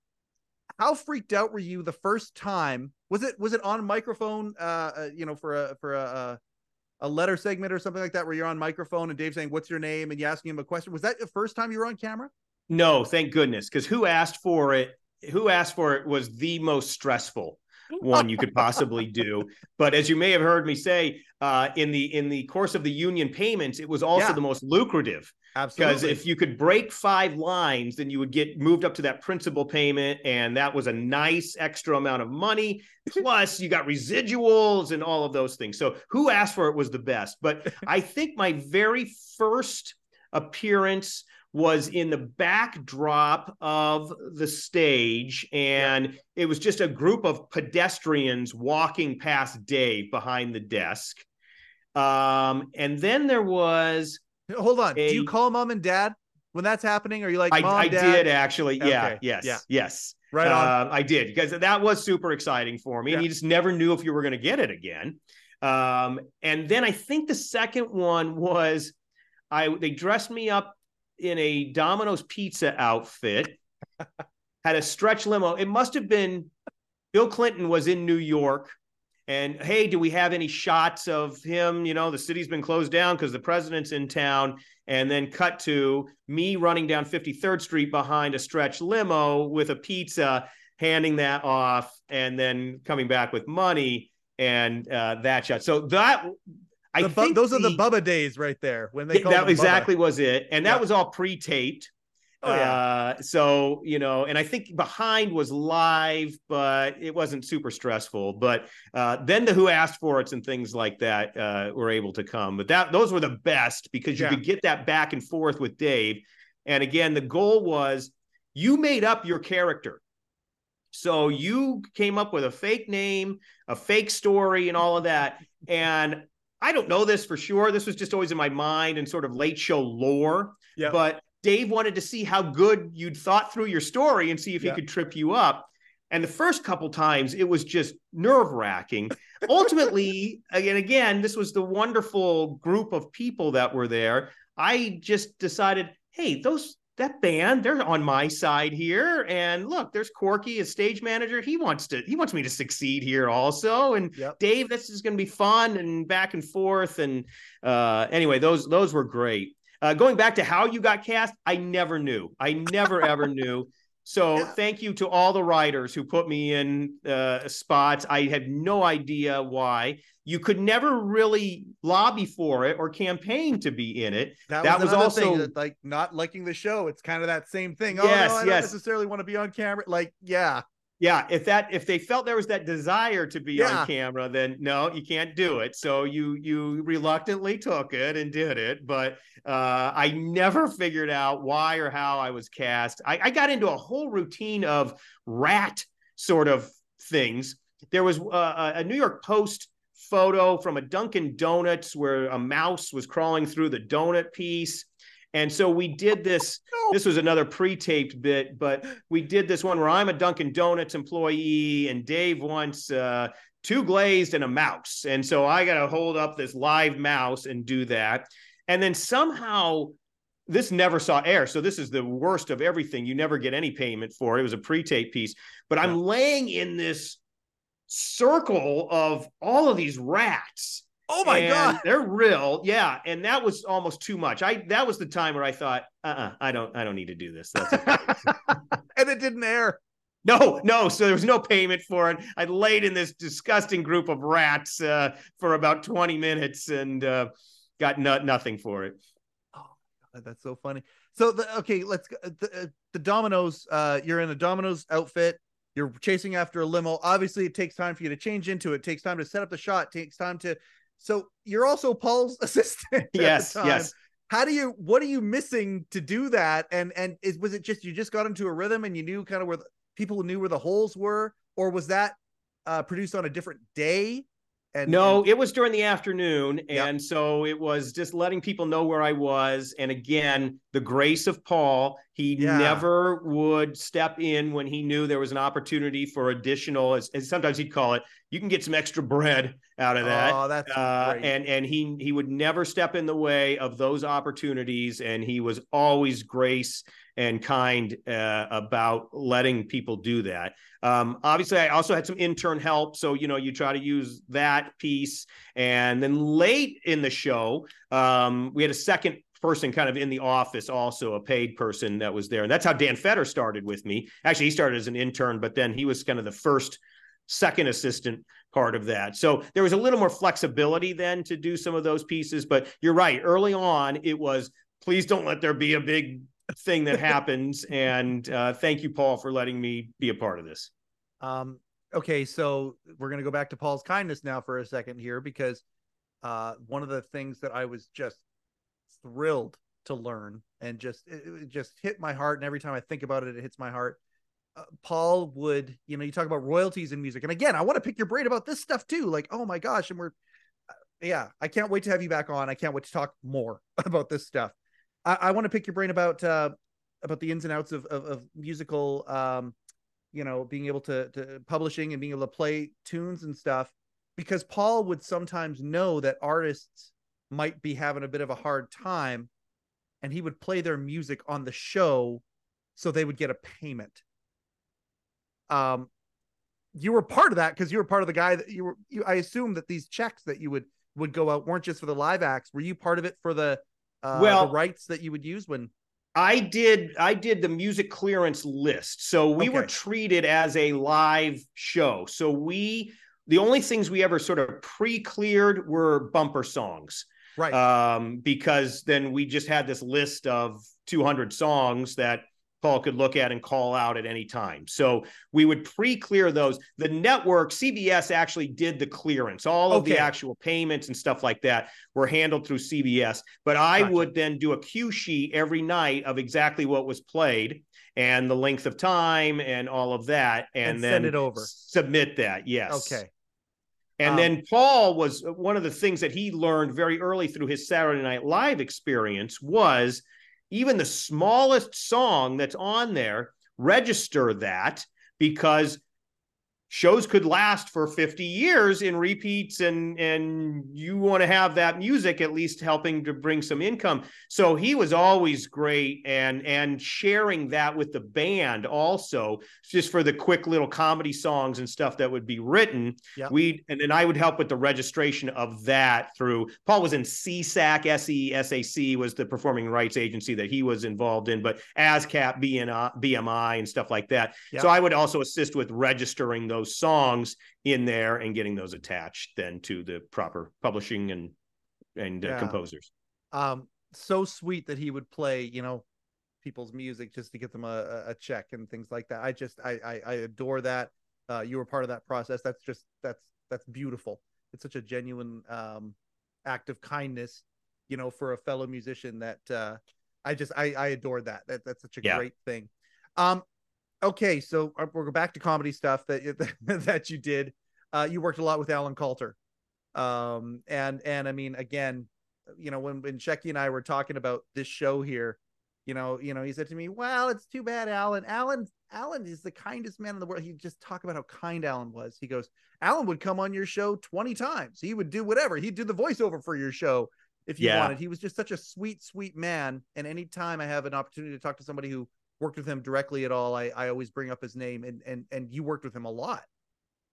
how freaked out were you the first time? Was it was it on microphone? Uh, uh you know, for a for a, a a letter segment or something like that, where you're on microphone and Dave saying, "What's your name?" and you asking him a question. Was that the first time you were on camera? No, thank goodness, because who asked for it? Who asked for it was the most stressful one you could possibly do. But as you may have heard me say, uh, in the in the course of the union payments, it was also Yeah. the most lucrative Absolutely. because if you could break five lines, then you would get moved up to that principal payment, and that was a nice extra amount of money. Plus, you got residuals and all of those things. So, who asked for it was the best. But I think my very first appearance was in the backdrop of the stage and it was just a group of pedestrians walking past Dave behind the desk. Um, and then there was Hold on. Do you call mom and dad when that's happening? Are you like, I, mom, I did actually. Yeah. Okay, Yes. yeah. Yes. Right on. Um, I did because that was super exciting for me, and Yeah. you just never knew if you were going to get it again. Um, and then I think the second one was I they dressed me up in a Domino's pizza outfit, had a stretch limo. It must have been Bill Clinton was in New York, and hey, do we have any shots of him? You know, the city's been closed down because the president's in town. And then cut to me running down 53rd Street behind a stretch limo with a pizza, handing that off, and then coming back with money and uh, that shot. So that I The bu- think those are the the- Bubba days right there when they called that them Bubba. exactly was it, and that Yeah. was all pre-taped. Oh, yeah. Uh, so you know, and I think behind was live, but it wasn't super stressful. But uh, then the Who asked for it and things like that uh, were able to come. But that those were the best because you Yeah. could get that back and forth with Dave. And again, the goal was you made up your character. So you came up with a fake name, a fake story, and all of that. And I don't know this for sure. This was just always in my mind and sort of late show lore. Yep. But Dave wanted to see how good you'd thought through your story and see if Yeah. he could trip you up. And the first couple times, it was just nerve wracking. Ultimately, again, again, this was the wonderful group of people that were there. I just decided, hey, those that band, they're on my side here. And look, there's Corky, a stage manager. He wants to, he wants me to succeed here also. And Yep. Dave, this is going to be fun and back and forth. And uh, anyway, those those were great. Uh, going back to how you got cast, I never knew. I never ever knew. So thank you to all the writers who put me in uh, spots. I had no idea why. You could never really lobby for it or campaign to be in it. That, That was, was also- thing that, like not liking the show. It's kind of that same thing. Oh Yes, no, I yes. don't necessarily want to be on camera. Like, yeah, Yeah, if that if they felt there was that desire to be Yeah. on camera, then no, you can't do it. So you you reluctantly took it and did it, but uh, I never figured out why or how I was cast. I, I got into a whole routine of rat sort of things. There was uh, a New York Post photo from a Dunkin' Donuts where a mouse was crawling through the donut piece. And so we did this. No. This was another pre-taped bit, but we did this one where I'm a Dunkin' Donuts employee and Dave wants uh, two glazed and a mouse. And so I got to hold up this live mouse and do that. And then somehow this never saw air. So this is the worst of everything. You never get any payment for it. It was a pre-tape piece, but I'm laying in this circle of all of these rats. Oh my and god. they're real, yeah. And that was almost too much. I that was the time where I thought, uh-uh, I don't, I don't need to do this. That's okay. and it didn't air. no, no. So there was no payment for it. I laid in this disgusting group of rats uh, for about twenty minutes and uh, got no, nothing for it. Uh, That's so funny. So the okay, let's go. The, uh, the Domino's. Uh, you're in a dominoes outfit. You're chasing after a limo. Obviously, it takes time for you to change into it. it takes time to set up the shot. It takes time to. So you're also Paul's assistant. Yes, yes. How do you? What are you missing to do that? And and is was it just you just got into a rhythm and you knew kind of where the, people knew where the holes were, or was that uh, produced on a different day? And No, and- it was during the afternoon. Yep. And so it was just letting people know where I was. And again, the grace of Paul, he Yeah. never would step in when he knew there was an opportunity for additional, as, as sometimes he'd call it, you can get some extra bread out of that. Oh, that's Uh, great. and and he he would never step in the way of those opportunities, and he was always grace and kind uh, about letting people do that. Um, obviously, I also had some intern help, so you know you try to use that piece. And then late in the show, um, we had a second person kind of in the office, also a paid person that was there, and that's how Dan Fetter started with me. Actually, he started as an intern, but then he was kind of the first second assistant part of that. So there was a little more flexibility then to do some of those pieces. But you're right. Early on, it was please don't let there be a big thing that happens. and uh, thank you, Paul, for letting me be a part of this. Um, okay, so we're gonna go back to Paul's kindness now for a second here because uh, one of the things that I was just thrilled to learn and just it, it just hit my heart, and every time I think about it, it hits my heart. Uh, Paul would, you know, you talk about royalties in music, and again, I want to pick your brain about this stuff too. Like, oh my gosh, and we're, uh, yeah, I can't wait to have you back on. I can't wait to talk more about this stuff. I, I want to pick your brain about uh, about the ins and outs of of, of musical um, you know being able to to publishing and being able to play tunes and stuff because paul would sometimes know that artists might be having a bit of a hard time and he would play their music on the show so they would get a payment um you were part of that because you were part of the guy that you were. You, I assume that these checks that you would would go out weren't just for the live acts. Were you part of it for the uh, Well- the rights that you would use when? I did I did the music clearance list. So we were treated as a live show. So we the only things we ever sort of pre-cleared were bumper songs. Right. Um, because then we just had this list of 200 songs that Paul could look at and call out at any time. So we would pre-clear those. The network, CBS actually did the clearance. All of the actual payments and stuff like that were handled through CBS. But I Gotcha. would then do a cue sheet every night of exactly what was played and the length of time and all of that, and, And then send it over. Submit that. Yes. okay. And Um, then Paul was uh, one of the things that he learned very early through his Saturday Night Live experience was even the smallest song that's on there, register that because shows could last for 50 years in repeats and and you want to have that music at least helping to bring some income so he was always great and and sharing that with the band also just for the quick little comedy songs and stuff that would be written Yeah. we and then i would help with the registration of that through paul was in csac sesac was the performing rights agency that he was involved in but ascap BNI, bmi and stuff like that Yeah. so I would also assist with registering those songs in there and getting those attached then to the proper publishing and and uh, composers. um so sweet that he would play you know people's music just to get them a, a- a check and things like that. I just I, I i adore that. Uh you were part of that process. That's just that's that's beautiful. It's such a genuine um act of kindness you know for a fellow musician that uh i just i i adore that, that that's such a Yeah. great thing. Um okay so uh, we'll go back to comedy stuff that that you did uh you worked a lot with alan Kalter um and and i mean again you know when when Shecky and I were talking about this show here, you know, you know, he said to me, "Well, it's too bad, Alan. Alan, Alan is the kindest man in the world." He just talk about how kind Alan was. He goes, "Alan would come on your show twenty times. He would do whatever. He'd do the voiceover for your show if you Yeah. wanted. He was just such a sweet, sweet man. And anytime I have an opportunity to talk to somebody who worked with him directly at all, I I always bring up his name. And and and you worked with him a lot.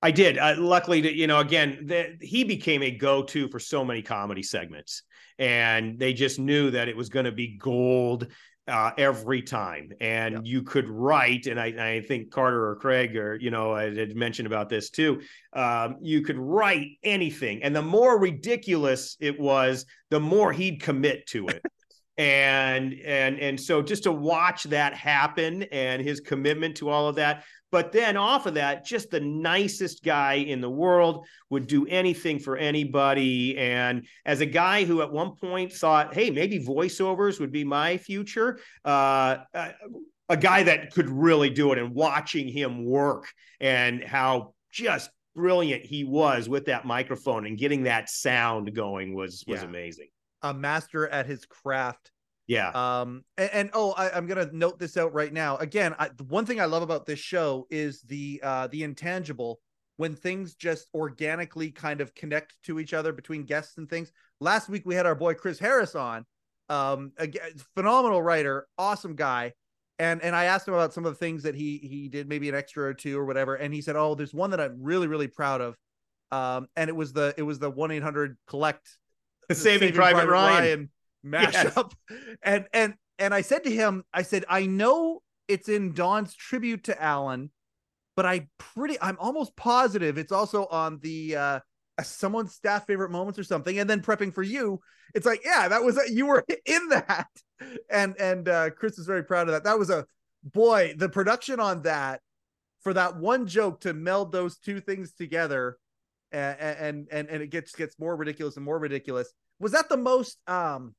I did. Uh, luckily, to, you know, again, the, he became a go-to for so many comedy segments, and they just knew that it was going to be gold uh, every time. And Yeah. you could write, and I, I think Carter or Craig or you know, I had mentioned about this too. Um, you could write anything, and the more ridiculous it was, the more he'd commit to it. And and and so just to watch that happen and his commitment to all of that but then off of that, just the nicest guy in the world would do anything for anybody. And as a guy who at one point thought, hey, maybe voiceovers would be my future, uh, uh, a guy that could really do it and watching him work and how just brilliant he was with that microphone and getting that sound going was was Yeah. amazing. A master at his craft. Yeah. Um, and, and oh, I, I'm gonna note this out right now. Again, I, one thing I love about this show is the uh the intangible when things just organically kind of connect to each other between guests and things. Last week we had our boy Chris Harris on, um, again, phenomenal writer, awesome guy. And and I asked him about some of the things that he he did, maybe an extra or two or whatever. And he said, "Oh, there's one that I'm really really proud of." Um, and it was the it was the one eight hundred collect the Saving, Private, Ryan. mashup. And and and I said to him, I said, I know it's in Don's tribute to Alan, but I pretty I'm almost positive it's also on the uh someone's staff favorite moments or something. And then prepping for you, it's like, yeah, that was you were in that. And and uh Chris is very proud of that. That was a boy, the production on that for that one joke to meld those two things together and and and, it gets gets more ridiculous and more ridiculous. Was that the most um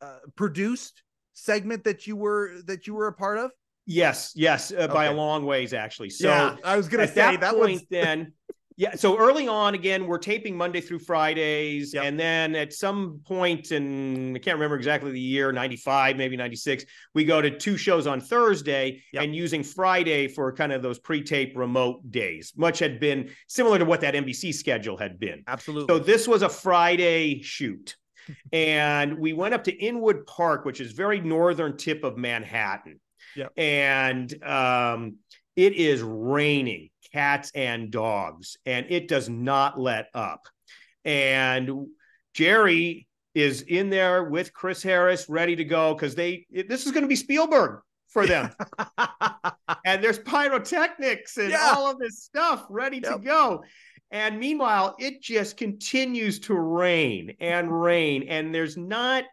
uh, produced segment that you were that you were a part of? Yes, yes, uh, by a long ways actually. So yeah, I was gonna say that, that, point was then yeah so early on again we're taping monday through fridays Yep. and then at some point in i can't remember exactly the year 95 maybe 96 we go to two shows on thursday Yep. and using friday for kind of those pre-tape remote days much had been similar to what that nbc schedule had been absolutely so this was a Friday shoot. and we went up to Inwood Park, which is very northern tip of Manhattan. Yep. And um, it is raining cats and dogs, and it does not let up. And Jerry is in there with Chris Harris, ready to go because they this is going to be Spielberg for them. and there's pyrotechnics and yeah. all of this stuff ready yep. to go. And meanwhile, it just continues to rain and rain. And there's not,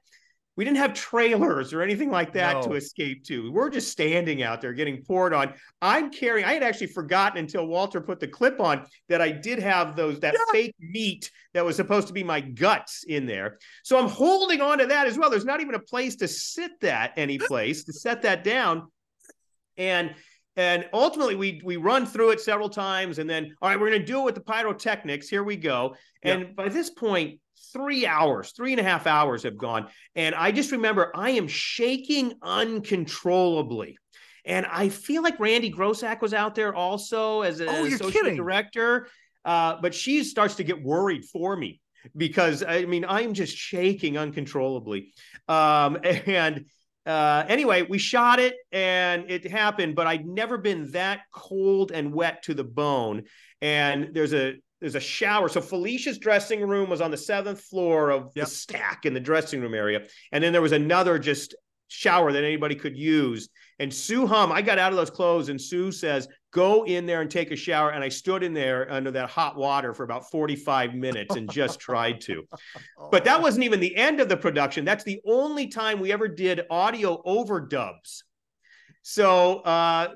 we didn't have trailers or anything like that no. to escape to. We're just standing out there getting poured on. I'm carrying, I had actually forgotten until Walter put the clip on that I did have those, that yeah. fake meat that was supposed to be my guts in there. So I'm holding on to that as well. There's not even a place to sit that any place to set that down. And and ultimately we we run through it several times and then all right we're going to do it with the pyrotechnics here we go and yep. by this point three hours three and a half hours have gone and i just remember i am shaking uncontrollably and i feel like randy grossack was out there also as an oh, associate kidding. director uh, but she starts to get worried for me because i mean i'm just shaking uncontrollably um, and uh, anyway, we shot it and it happened, but I'd never been that cold and wet to the bone. And there's a there's a shower. So Felicia's dressing room was on the seventh floor of yep. the stack in the dressing room area, and then there was another just shower that anybody could use. And Sue Hum, I got out of those clothes, and Sue says, "Go in there and take a shower." And I stood in there under that hot water for about forty-five minutes and just tried to. Oh. But that wasn't even the end of the production. That's the only time we ever did audio overdubs. So uh,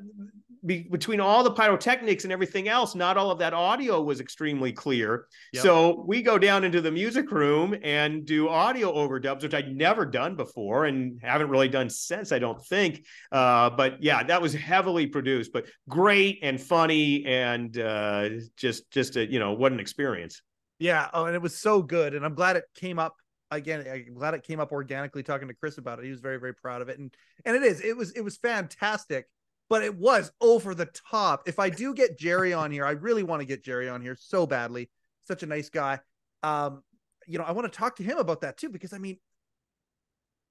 be, between all the pyrotechnics and everything else, not all of that audio was extremely clear. Yep. So we go down into the music room and do audio overdubs, which I'd never done before and haven't really done since, I don't think. Uh, but yeah, that was heavily produced, but great and funny and uh, just just a, you know what an experience. Yeah, oh, and it was so good, and I'm glad it came up again i'm glad it came up organically talking to chris about it he was very very proud of it and and it is it was it was fantastic but it was over the top. If I do get Jerry on here, I really want to get Jerry on here so badly. Such a nice guy. Um, you know, I want to talk to him about that too, because I mean,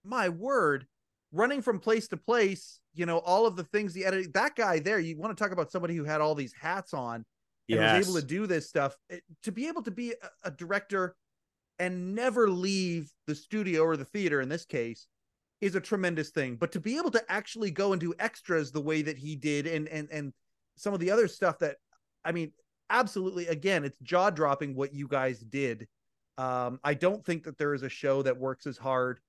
my word, running from place to place, you know, all of the things the editing, that guy there, you want to talk about somebody who had all these hats on and yes. was able to do this stuff. It, to be able to be a, a director and never leave the studio or the theater in this case is a tremendous thing. But to be able to actually go and do extras the way that he did and and and some of the other stuff that I mean, absolutely again, it's jaw dropping what you guys did. Um, I don't think that there is a show that works as hard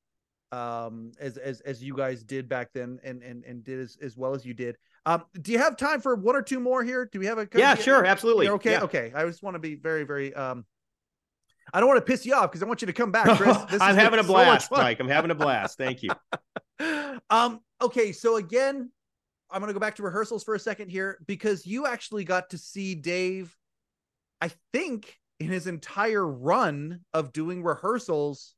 um as as as you guys did back then and and and did as, as well as you did um do you have time for one or two more here do we have a yeah sure absolutely okay yeah. okay i just want to be very very um I don't want to piss you off because I want you to come back, Chris. I'm having a blast, so Mike. I'm having a blast. Thank you. um, okay, so again, I'm gonna go back to rehearsals for a second here because you actually got to see Dave, I think, in his entire run of doing rehearsals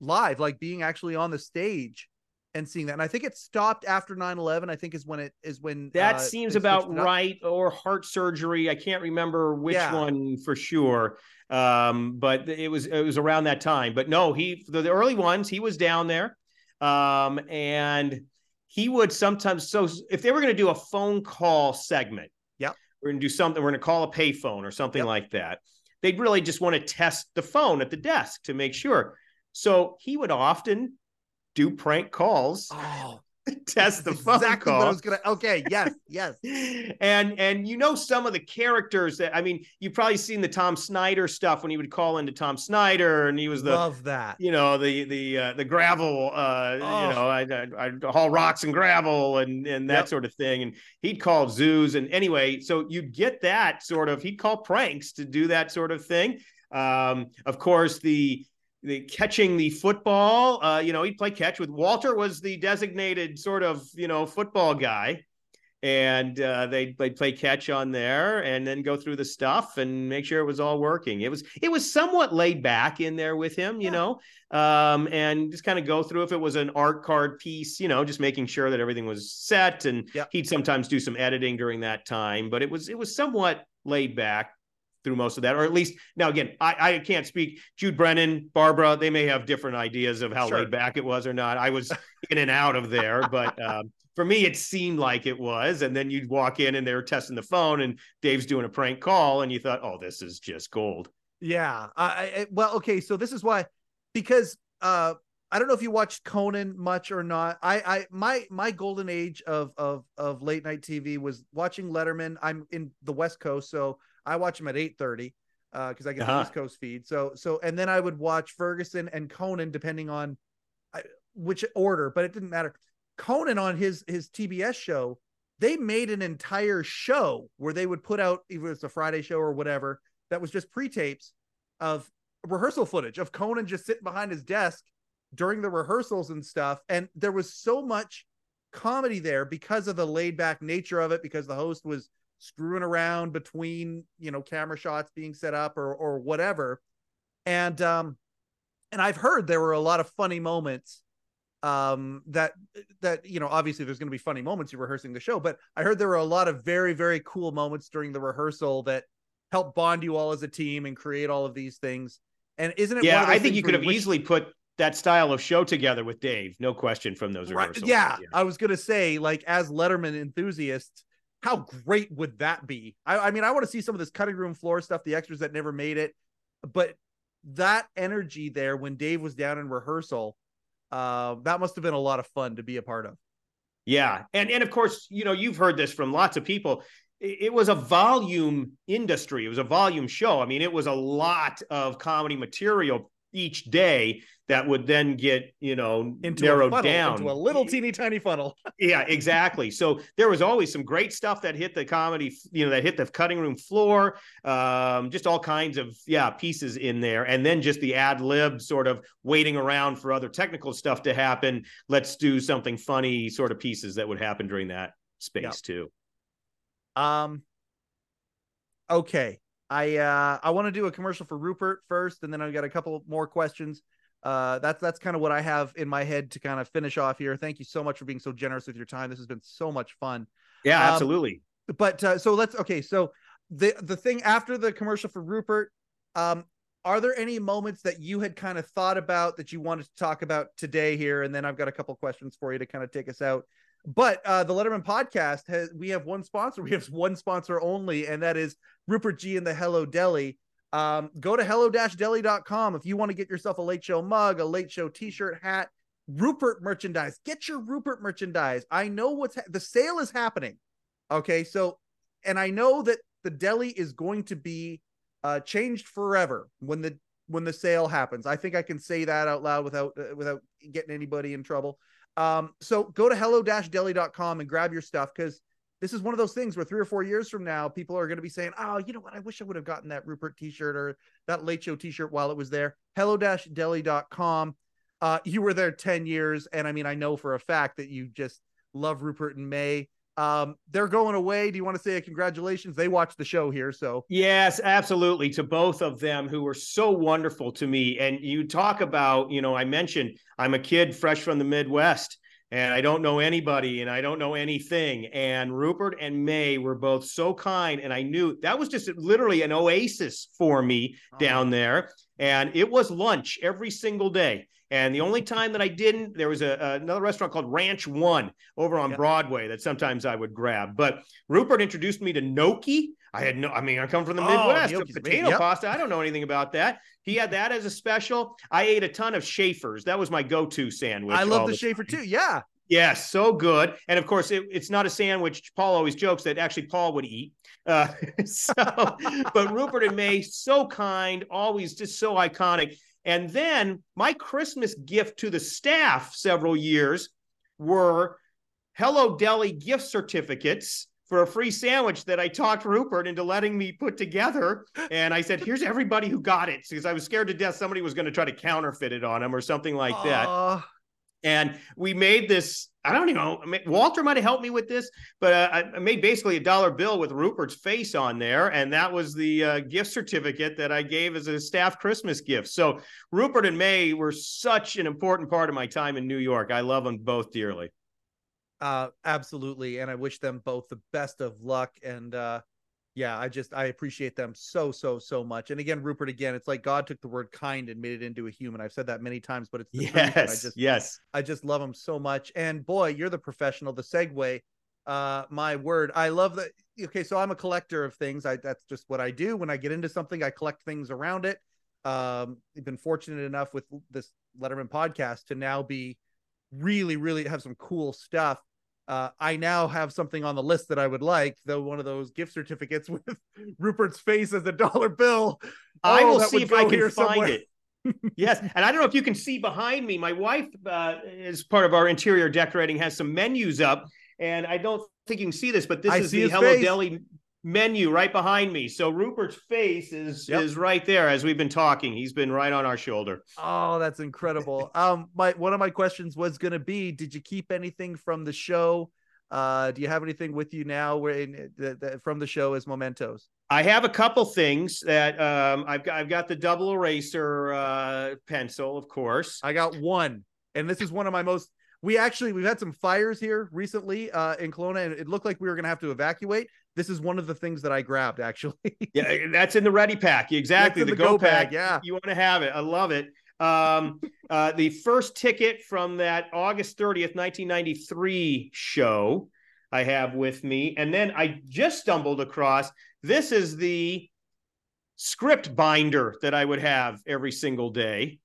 live, like being actually on the stage and seeing that. And I think it stopped after 9-11, I think is when it is when that uh, seems about right, or heart surgery. I can't remember which yeah. one for sure. Um, but it was it was around that time. But no, he the, the early ones, he was down there. Um, and he would sometimes so if they were going to do a phone call segment, yeah, we're going to do something, we're going to call a payphone or something yep. like that. They'd really just want to test the phone at the desk to make sure. So he would often do prank calls. Oh, test the phone exactly call. I was gonna. Okay, yes, yes. and and you know some of the characters that I mean, you've probably seen the Tom Snyder stuff when he would call into Tom Snyder, and he was the love that. You know the the uh, the gravel. Uh, oh. You know, I, I, I, haul rocks and gravel and and that yep. sort of thing. And he'd call zoos, and anyway, so you'd get that sort of. He'd call pranks to do that sort of thing. Um, of course, the the catching the football. Uh, you know, he'd play catch with Walter was the designated sort of you know football guy, and uh, they'd they'd play catch on there and then go through the stuff and make sure it was all working. It was it was somewhat laid back in there with him, you yeah. know, um, and just kind of go through if it was an art card piece, you know, just making sure that everything was set. And yep. he'd sometimes do some editing during that time, but it was it was somewhat laid back through most of that, or at least now again, I, I can't speak. Jude Brennan, Barbara, they may have different ideas of how sure. laid back it was or not. I was in and out of there, but um, for me, it seemed like it was. And then you'd walk in and they were testing the phone and Dave's doing a prank call and you thought, oh, this is just gold. Yeah. I, I well, okay. So this is why, because uh, I don't know if you watched Conan much or not. I, I, my, my golden age of, of, of late night TV was watching Letterman. I'm in the West Coast, so I watch them at eight thirty because uh, I get uh-huh. the East Coast feed. So, so, and then I would watch Ferguson and Conan depending on which order, but it didn't matter. Conan on his his TBS show, they made an entire show where they would put out either it's a Friday show or whatever that was just pre-tapes of rehearsal footage of Conan just sitting behind his desk during the rehearsals and stuff. And there was so much comedy there because of the laid back nature of it, because the host was screwing around between, you know, camera shots being set up or or whatever. And um and I've heard there were a lot of funny moments um that that you know obviously there's going to be funny moments you're rehearsing the show but i heard there were a lot of very very cool moments during the rehearsal that help bond you all as a team and create all of these things and isn't it yeah i think you could have wish- easily put that style of show together with dave no question from those rehearsals right. yeah, yeah, i was going to say like as letterman enthusiasts how great would that be I, I mean i want to see some of this cutting room floor stuff the extras that never made it but that energy there when dave was down in rehearsal uh, that must have been a lot of fun to be a part of. Yeah, and and of course, you know, you've heard this from lots of people. It, it was a volume industry. It was a volume show. I mean, it was a lot of comedy material each day that would then get you know into narrowed funnel, down into a little teeny tiny funnel. yeah, exactly. So there was always some great stuff that hit the comedy, you know, that hit the cutting room floor. Um, just all kinds of yeah pieces in there, and then just the ad lib sort of waiting around for other technical stuff to happen. Let's do something funny, sort of pieces that would happen during that space yep. too. Um. Okay. I uh I want to do a commercial for Rupert first, and then I've got a couple more questions. Uh, that's that's kind of what I have in my head to kind of finish off here. Thank you so much for being so generous with your time. This has been so much fun. Yeah, um, absolutely. But uh, so let's okay. So the the thing after the commercial for Rupert, um, are there any moments that you had kind of thought about that you wanted to talk about today here? And then I've got a couple questions for you to kind of take us out. But uh, the Letterman podcast has we have one sponsor. We have one sponsor only, and that is Rupert Jee and the Hello Deli. Um, go to hello-deli.com if you want to get yourself a late show mug, a late show t-shirt, hat, Rupert merchandise. Get your Rupert merchandise. I know what's ha- the sale is happening. Okay, so and I know that the deli is going to be uh, changed forever when the when the sale happens. I think I can say that out loud without uh, without getting anybody in trouble. Um, so go to hello-deli.com and grab your stuff because this is one of those things where three or four years from now, people are going to be saying, "Oh, you know what? I wish I would have gotten that Rupert T-shirt or that Late Show T-shirt while it was there." Hello-deli.com. Uh, you were there ten years, and I mean, I know for a fact that you just love Rupert and May. Um, they're going away. Do you want to say a congratulations? They watched the show here, so yes, absolutely. To both of them who were so wonderful to me. And you talk about, you know, I mentioned I'm a kid fresh from the Midwest and I don't know anybody and I don't know anything. And Rupert and May were both so kind. And I knew that was just literally an oasis for me oh. down there. And it was lunch every single day. And the only time that I didn't, there was a, another restaurant called Ranch One over on Broadway that sometimes I would grab. But Rupert introduced me to gnocchi. I had no, I mean, I come from the oh, Midwest. Potato yep. pasta. I don't know anything about that. He had that as a special. I ate a ton of Shaffer's. That was my go-to sandwich. I love the, the Schaefer too. Yeah. Yes, so good. And of course, it, it's not a sandwich. Paul always jokes that actually Paul would eat. Uh, so, but Rupert and May, so kind, always just so iconic. And then my Christmas gift to the staff several years were Hello Deli gift certificates for a free sandwich that I talked Rupert into letting me put together. And I said, here's everybody who got it because I was scared to death somebody was going to try to counterfeit it on him or something like that. And we made this. I don't even know. Walter might have helped me with this, but uh, I made basically a dollar bill with Rupert's face on there, and that was the uh, gift certificate that I gave as a staff Christmas gift. So Rupert and May were such an important part of my time in New York. I love them both dearly. Uh, absolutely, and I wish them both the best of luck. And uh, yeah, I just I appreciate them so so so much. And again, Rupert, again, it's like God took the word kind and made it into a human. I've said that many times, but it's the truth, I Yes, just yes. I just love him so much. And boy, you're the professional. The segue, uh, my word, I love that. Okay, so I'm a collector of things. I that's just what I do. When I get into something, I collect things around it. Um, I've been fortunate enough with this Letterman podcast to now be really, really have some cool stuff. Uh, I now have something on the list that I would like, though one of those gift certificates with Rupert's face as a dollar bill. I Oh, will see if I can find somewhere. it. yes, and I don't know if you can see behind me. My wife, uh, as part of our interior decorating, has some menus up, and I don't think you can see this, but this I is the Hello face. Deli menu right behind me. So Rupert's face is Yep. is right there as we've been talking. He's been right on our shoulder. Oh, that's incredible. um, my one of my questions was going to be: Did you keep anything from the show? Uh, do you have anything with you now where in, that, that from the show as mementos? I have a couple things that um, I've got. I've got the double eraser uh, pencil, of course. I got one, and this is one of my most. We actually we've had some fires here recently uh, in Kelowna, and it looked like we were going to have to evacuate. This is one of the things that I grabbed actually. Yeah, that's in the ready pack. Exactly, the, the go, go pack. bag, yeah. you want to have it. I love it. Um, uh, the first ticket from that August thirtieth, nineteen ninety three show I have with me, and then I just stumbled across. This is the script binder that I would have every single day.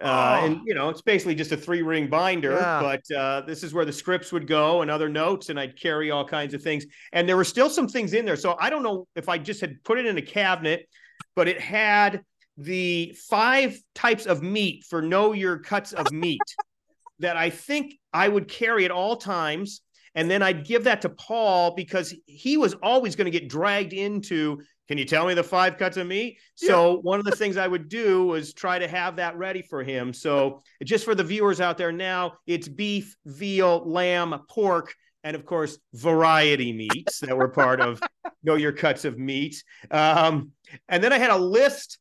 Uh, Oh. and you know, it's basically just a three ring binder, Yeah. but uh, this is where the scripts would go and other notes, and I'd carry all kinds of things. And there were still some things in there. So I don't know if I just had put it in a cabinet, but it had the five types of meat for know your cuts of meat that I think I would carry at all times. And then I'd give that to Paul because he was always going to get dragged into, can you tell me the five cuts of meat? So one of the things I would do was try to have that ready for him. So just for the viewers out there now, it's beef, veal, lamb, pork, and of course, variety meats that were part of Know Your Cuts of Meat. Um, and then I had a list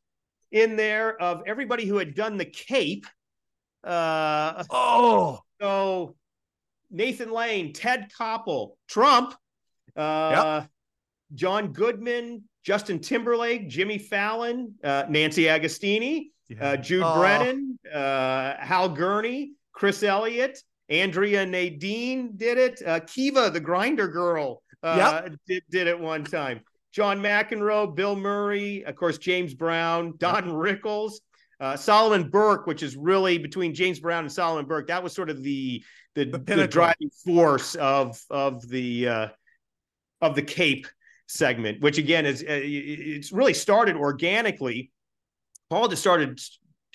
in there of everybody who had done the Cape. Uh, Oh, so Nathan Lane, Ted Koppel, Trump, uh, John Goodman, Justin Timberlake, Jimmy Fallon, uh, Nancy Agostini, uh, Jude Oh. Brennan, uh, Hal Gurney, Chris Elliott, Andrea Nadine did it. Uh, Kiva, the grinder girl, uh, did, did it one time. John McEnroe, Bill Murray, of course, James Brown, Don Rickles, uh, Solomon Burke, which is really between James Brown and Solomon Burke. That was sort of the the, The the, driving force of of the uh, of the Cape segment, which again is uh, it's really started organically. Paul just started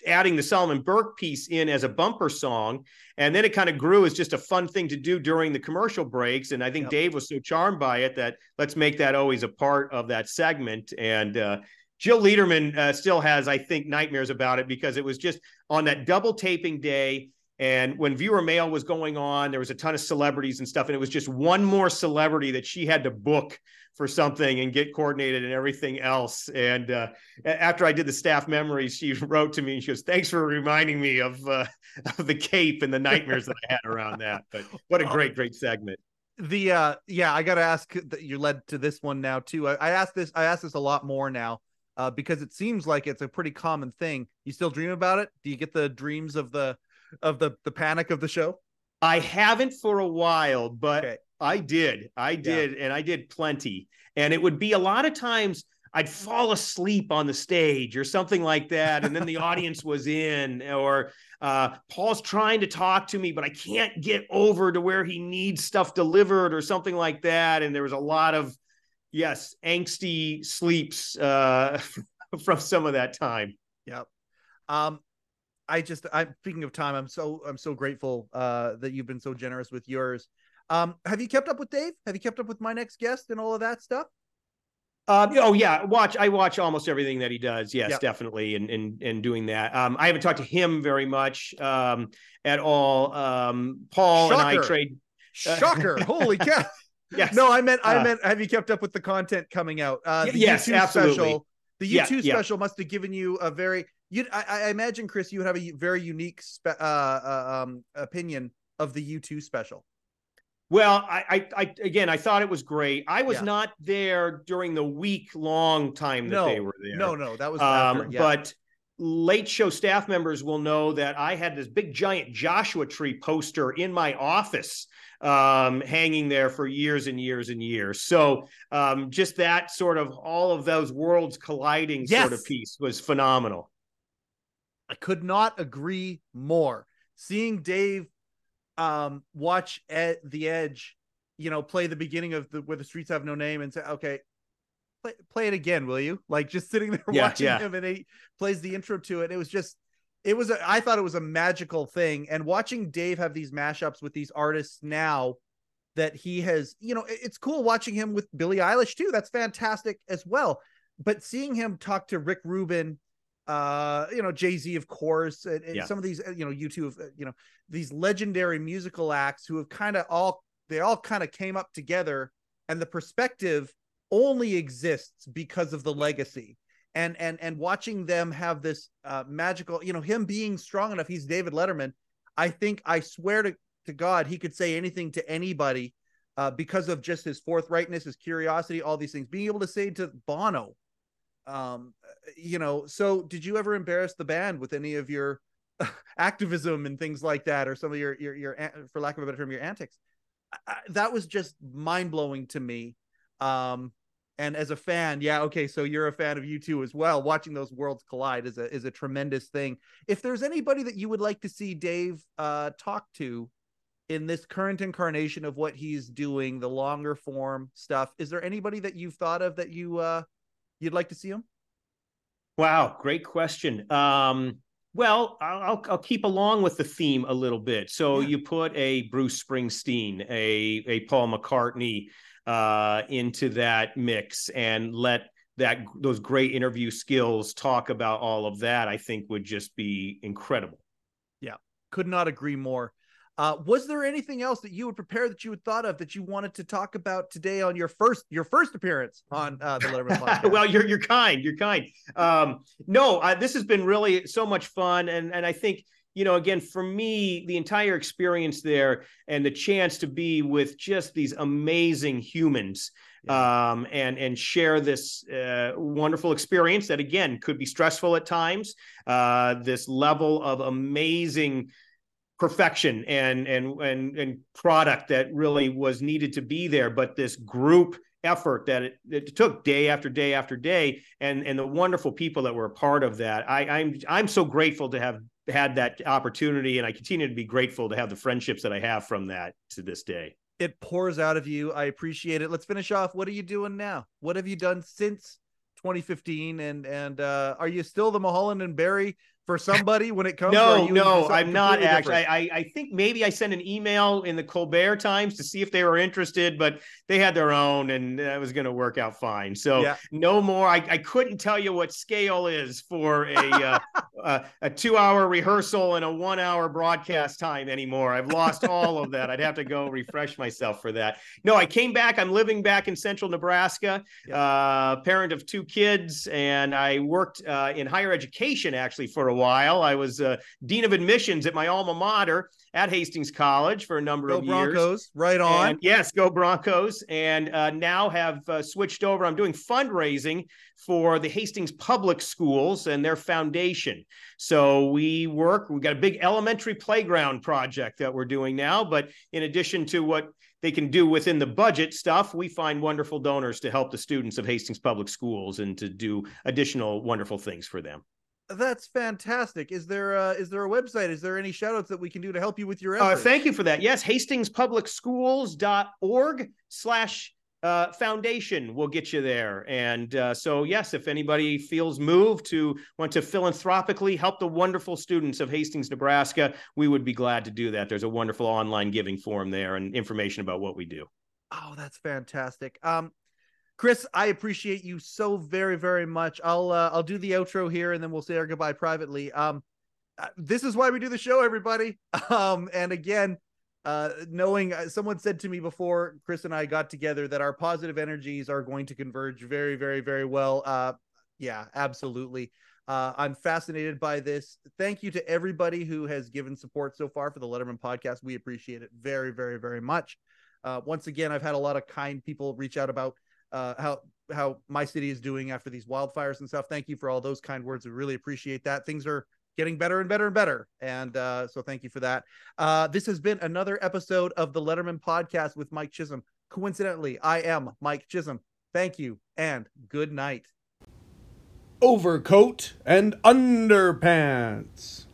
adding the Solomon Burke piece in as a bumper song, and then it kind of grew as just a fun thing to do during the commercial breaks. And I think Yep. Dave was so charmed by it that let's make that always a part of that segment. And uh, Jill Leiderman uh, still has, I think, nightmares about it because it was just on that double taping day. And when viewer mail was going on, there was a ton of celebrities and stuff. And it was just one more celebrity that she had to book for something and get coordinated and everything else. And uh, after I did the staff memories, she wrote to me and she goes, Thanks for reminding me of, uh, of the cape and the nightmares that I had around that. But what a great, great segment. the uh yeah i gotta ask that you led to this one now too i, I asked this i asked this a lot more now uh because it seems like it's a pretty common thing you still dream about it do you get the dreams of the of the the panic of the show I haven't for a while, but Okay. I did. I did. And I did plenty. And it would be a lot of times I'd fall asleep on the stage or something like that. And then the audience was in, or uh, Paul's trying to talk to me, but I can't get over to where he needs stuff delivered or something like that. And there was a lot of, yes, angsty sleeps uh, from some of that time. Yep. Um, I just I'm speaking of time. I'm so I'm so grateful uh that you've been so generous with yours. Um, have you kept up with Dave? Have you kept up with my next guest and all of that stuff? Um, oh yeah, watch. I watch almost everything that he does. Yes, definitely, and and and doing that. Um, I haven't talked to him very much um, at all. Um, Paul and I Shocker. trade. Uh, Shocker! Holy cow! Yes. No, I meant I Uh, meant have you kept up with the content coming out? Uh, the yes, U2 absolutely. special. The Yeah, U2 yeah. special must have given you a very you. I, I imagine Chris, you would have a very unique spe- uh, uh, um, opinion of the U2 special. Well, I, I, I, again, I thought it was great. I was Yeah. not there during the week long time that no, they were there. no, no, that was Um, after, yeah. But late show staff members will know that I had this big giant Joshua tree poster in my office um, hanging there for years and years and years. So um, just that sort of all of those worlds colliding sort of piece was phenomenal. I could not agree more. Seeing Dave um watch at the edge, you know, play the beginning of the where the streets have no name and say, okay, play, play it again, will you? Like just sitting there Yeah, watching yeah. him and he plays the intro to it. It was just it was a, I thought it was a magical thing. And watching Dave have these mashups with these artists now that he has, you know, it's cool watching him with Billie Eilish too. That's fantastic as well. But seeing him talk to Rick Rubin, uh, you know, Jay Z, of course, and, and Yeah. some of these, uh, you know, U2, uh, you know, these legendary musical acts who have kind of all they all kind of came up together, and the perspective only exists because of the legacy. And and and watching them have this uh, magical, you know, him being strong enough. He's David Letterman. I think I swear to to God, he could say anything to anybody uh, because of just his forthrightness, his curiosity, all these things. Being able to say to Bono, um, you know. So, did you ever embarrass the band with any of your activism and things like that, or some of your your your, for lack of a better term, your antics? I, that was just mind blowing to me. Um, and as a fan, yeah, okay, so you're a fan of U2 as well. Watching those worlds collide is a is a tremendous thing. If there's anybody that you would like to see Dave uh, talk to in this current incarnation of what he's doing, the longer form stuff, is there anybody that you've thought of that you uh, you'd like to see him? Wow, great question. Um, well, I'll, I'll keep along with the theme a little bit. So Yeah. you put a Bruce Springsteen, a a Paul McCartney uh, into that mix, and let that those great interview skills talk about all of that. I think would just be incredible. Yeah, could not agree more. Uh, was there anything else that you would prepare that you had thought of that you wanted to talk about today on your first your first appearance on uh, the Letterman podcast? well, you're you're kind. You're kind. Um, no, this has been really so much fun, and and I think you know, again, for me, the entire experience there and the chance to be with just these amazing humans um, and and share this uh, wonderful experience that again could be stressful at times. Uh, this level of amazing perfection and and and and product that really was needed to be there, but this group effort that it, it took day after day after day and and the wonderful people that were a part of that I, i'm i'm so grateful to have had that opportunity and i continue to be grateful to have the friendships that i have from that to this day it pours out of you. I appreciate it. Let's finish off. What are you doing now? What have you done since 2015? And and uh, are you still the Mulholland and Barry for somebody when it comes? no no i'm not actually? I, I i think maybe i sent an email in the colbert times to see if they were interested but they had their own and that was going to work out fine. So Yeah. no more. I, I couldn't tell you what scale is for a uh, a, a two hour rehearsal and a one hour broadcast time anymore. I've lost all of that. I'd have to go refresh myself for that. No i came back. I'm living back in central nebraska uh, parent of two kids and i worked uh, in higher education actually for a while i was uh, dean of admissions at my alma mater at hastings college for a number Go of years Go Broncos, right on. and yes, go Broncos. And uh, now have uh, switched over. I'm doing fundraising for the Hastings Public Schools and their foundation. So we work, we've got a big elementary playground project that we're doing now. But in addition to what they can do within the budget stuff, we find wonderful donors to help the students of Hastings Public Schools and to do additional wonderful things for them. That's fantastic. Is there uh, is there a website? Is there any shout outs that we can do to help you with your Uh, efforts? thank you for that. Yes, hastingspublicschools.org slash uh, foundation will get you there. And uh, so, yes, if anybody feels moved to want to philanthropically help the wonderful students of Hastings, Nebraska, we would be glad to do that. There's a wonderful online giving form there and information about what we do. Oh, that's fantastic. Um, Chris, I appreciate you so very, very much. I'll uh, I'll do the outro here, and then we'll say our goodbye privately. Um, uh, this is why we do the show, everybody. Um, and again, uh, knowing uh, someone said to me before Chris and I got together that our positive energies are going to converge very, very, very well. Uh, yeah, absolutely. Uh, I'm fascinated by this. Thank you to everybody who has given support so far for the Letterman podcast. We appreciate it very, very, very much. Uh, once again, I've had a lot of kind people reach out about uh, how how my city is doing after these wildfires and stuff. Thank you for all those kind words. We really appreciate that. Things are getting better and better and better, and uh, so thank you for that. Uh, this has been another episode of the Letterman Podcast with Mike Chisholm. Coincidentally, I am Mike Chisholm. Thank you and good night. Overcoat and underpants.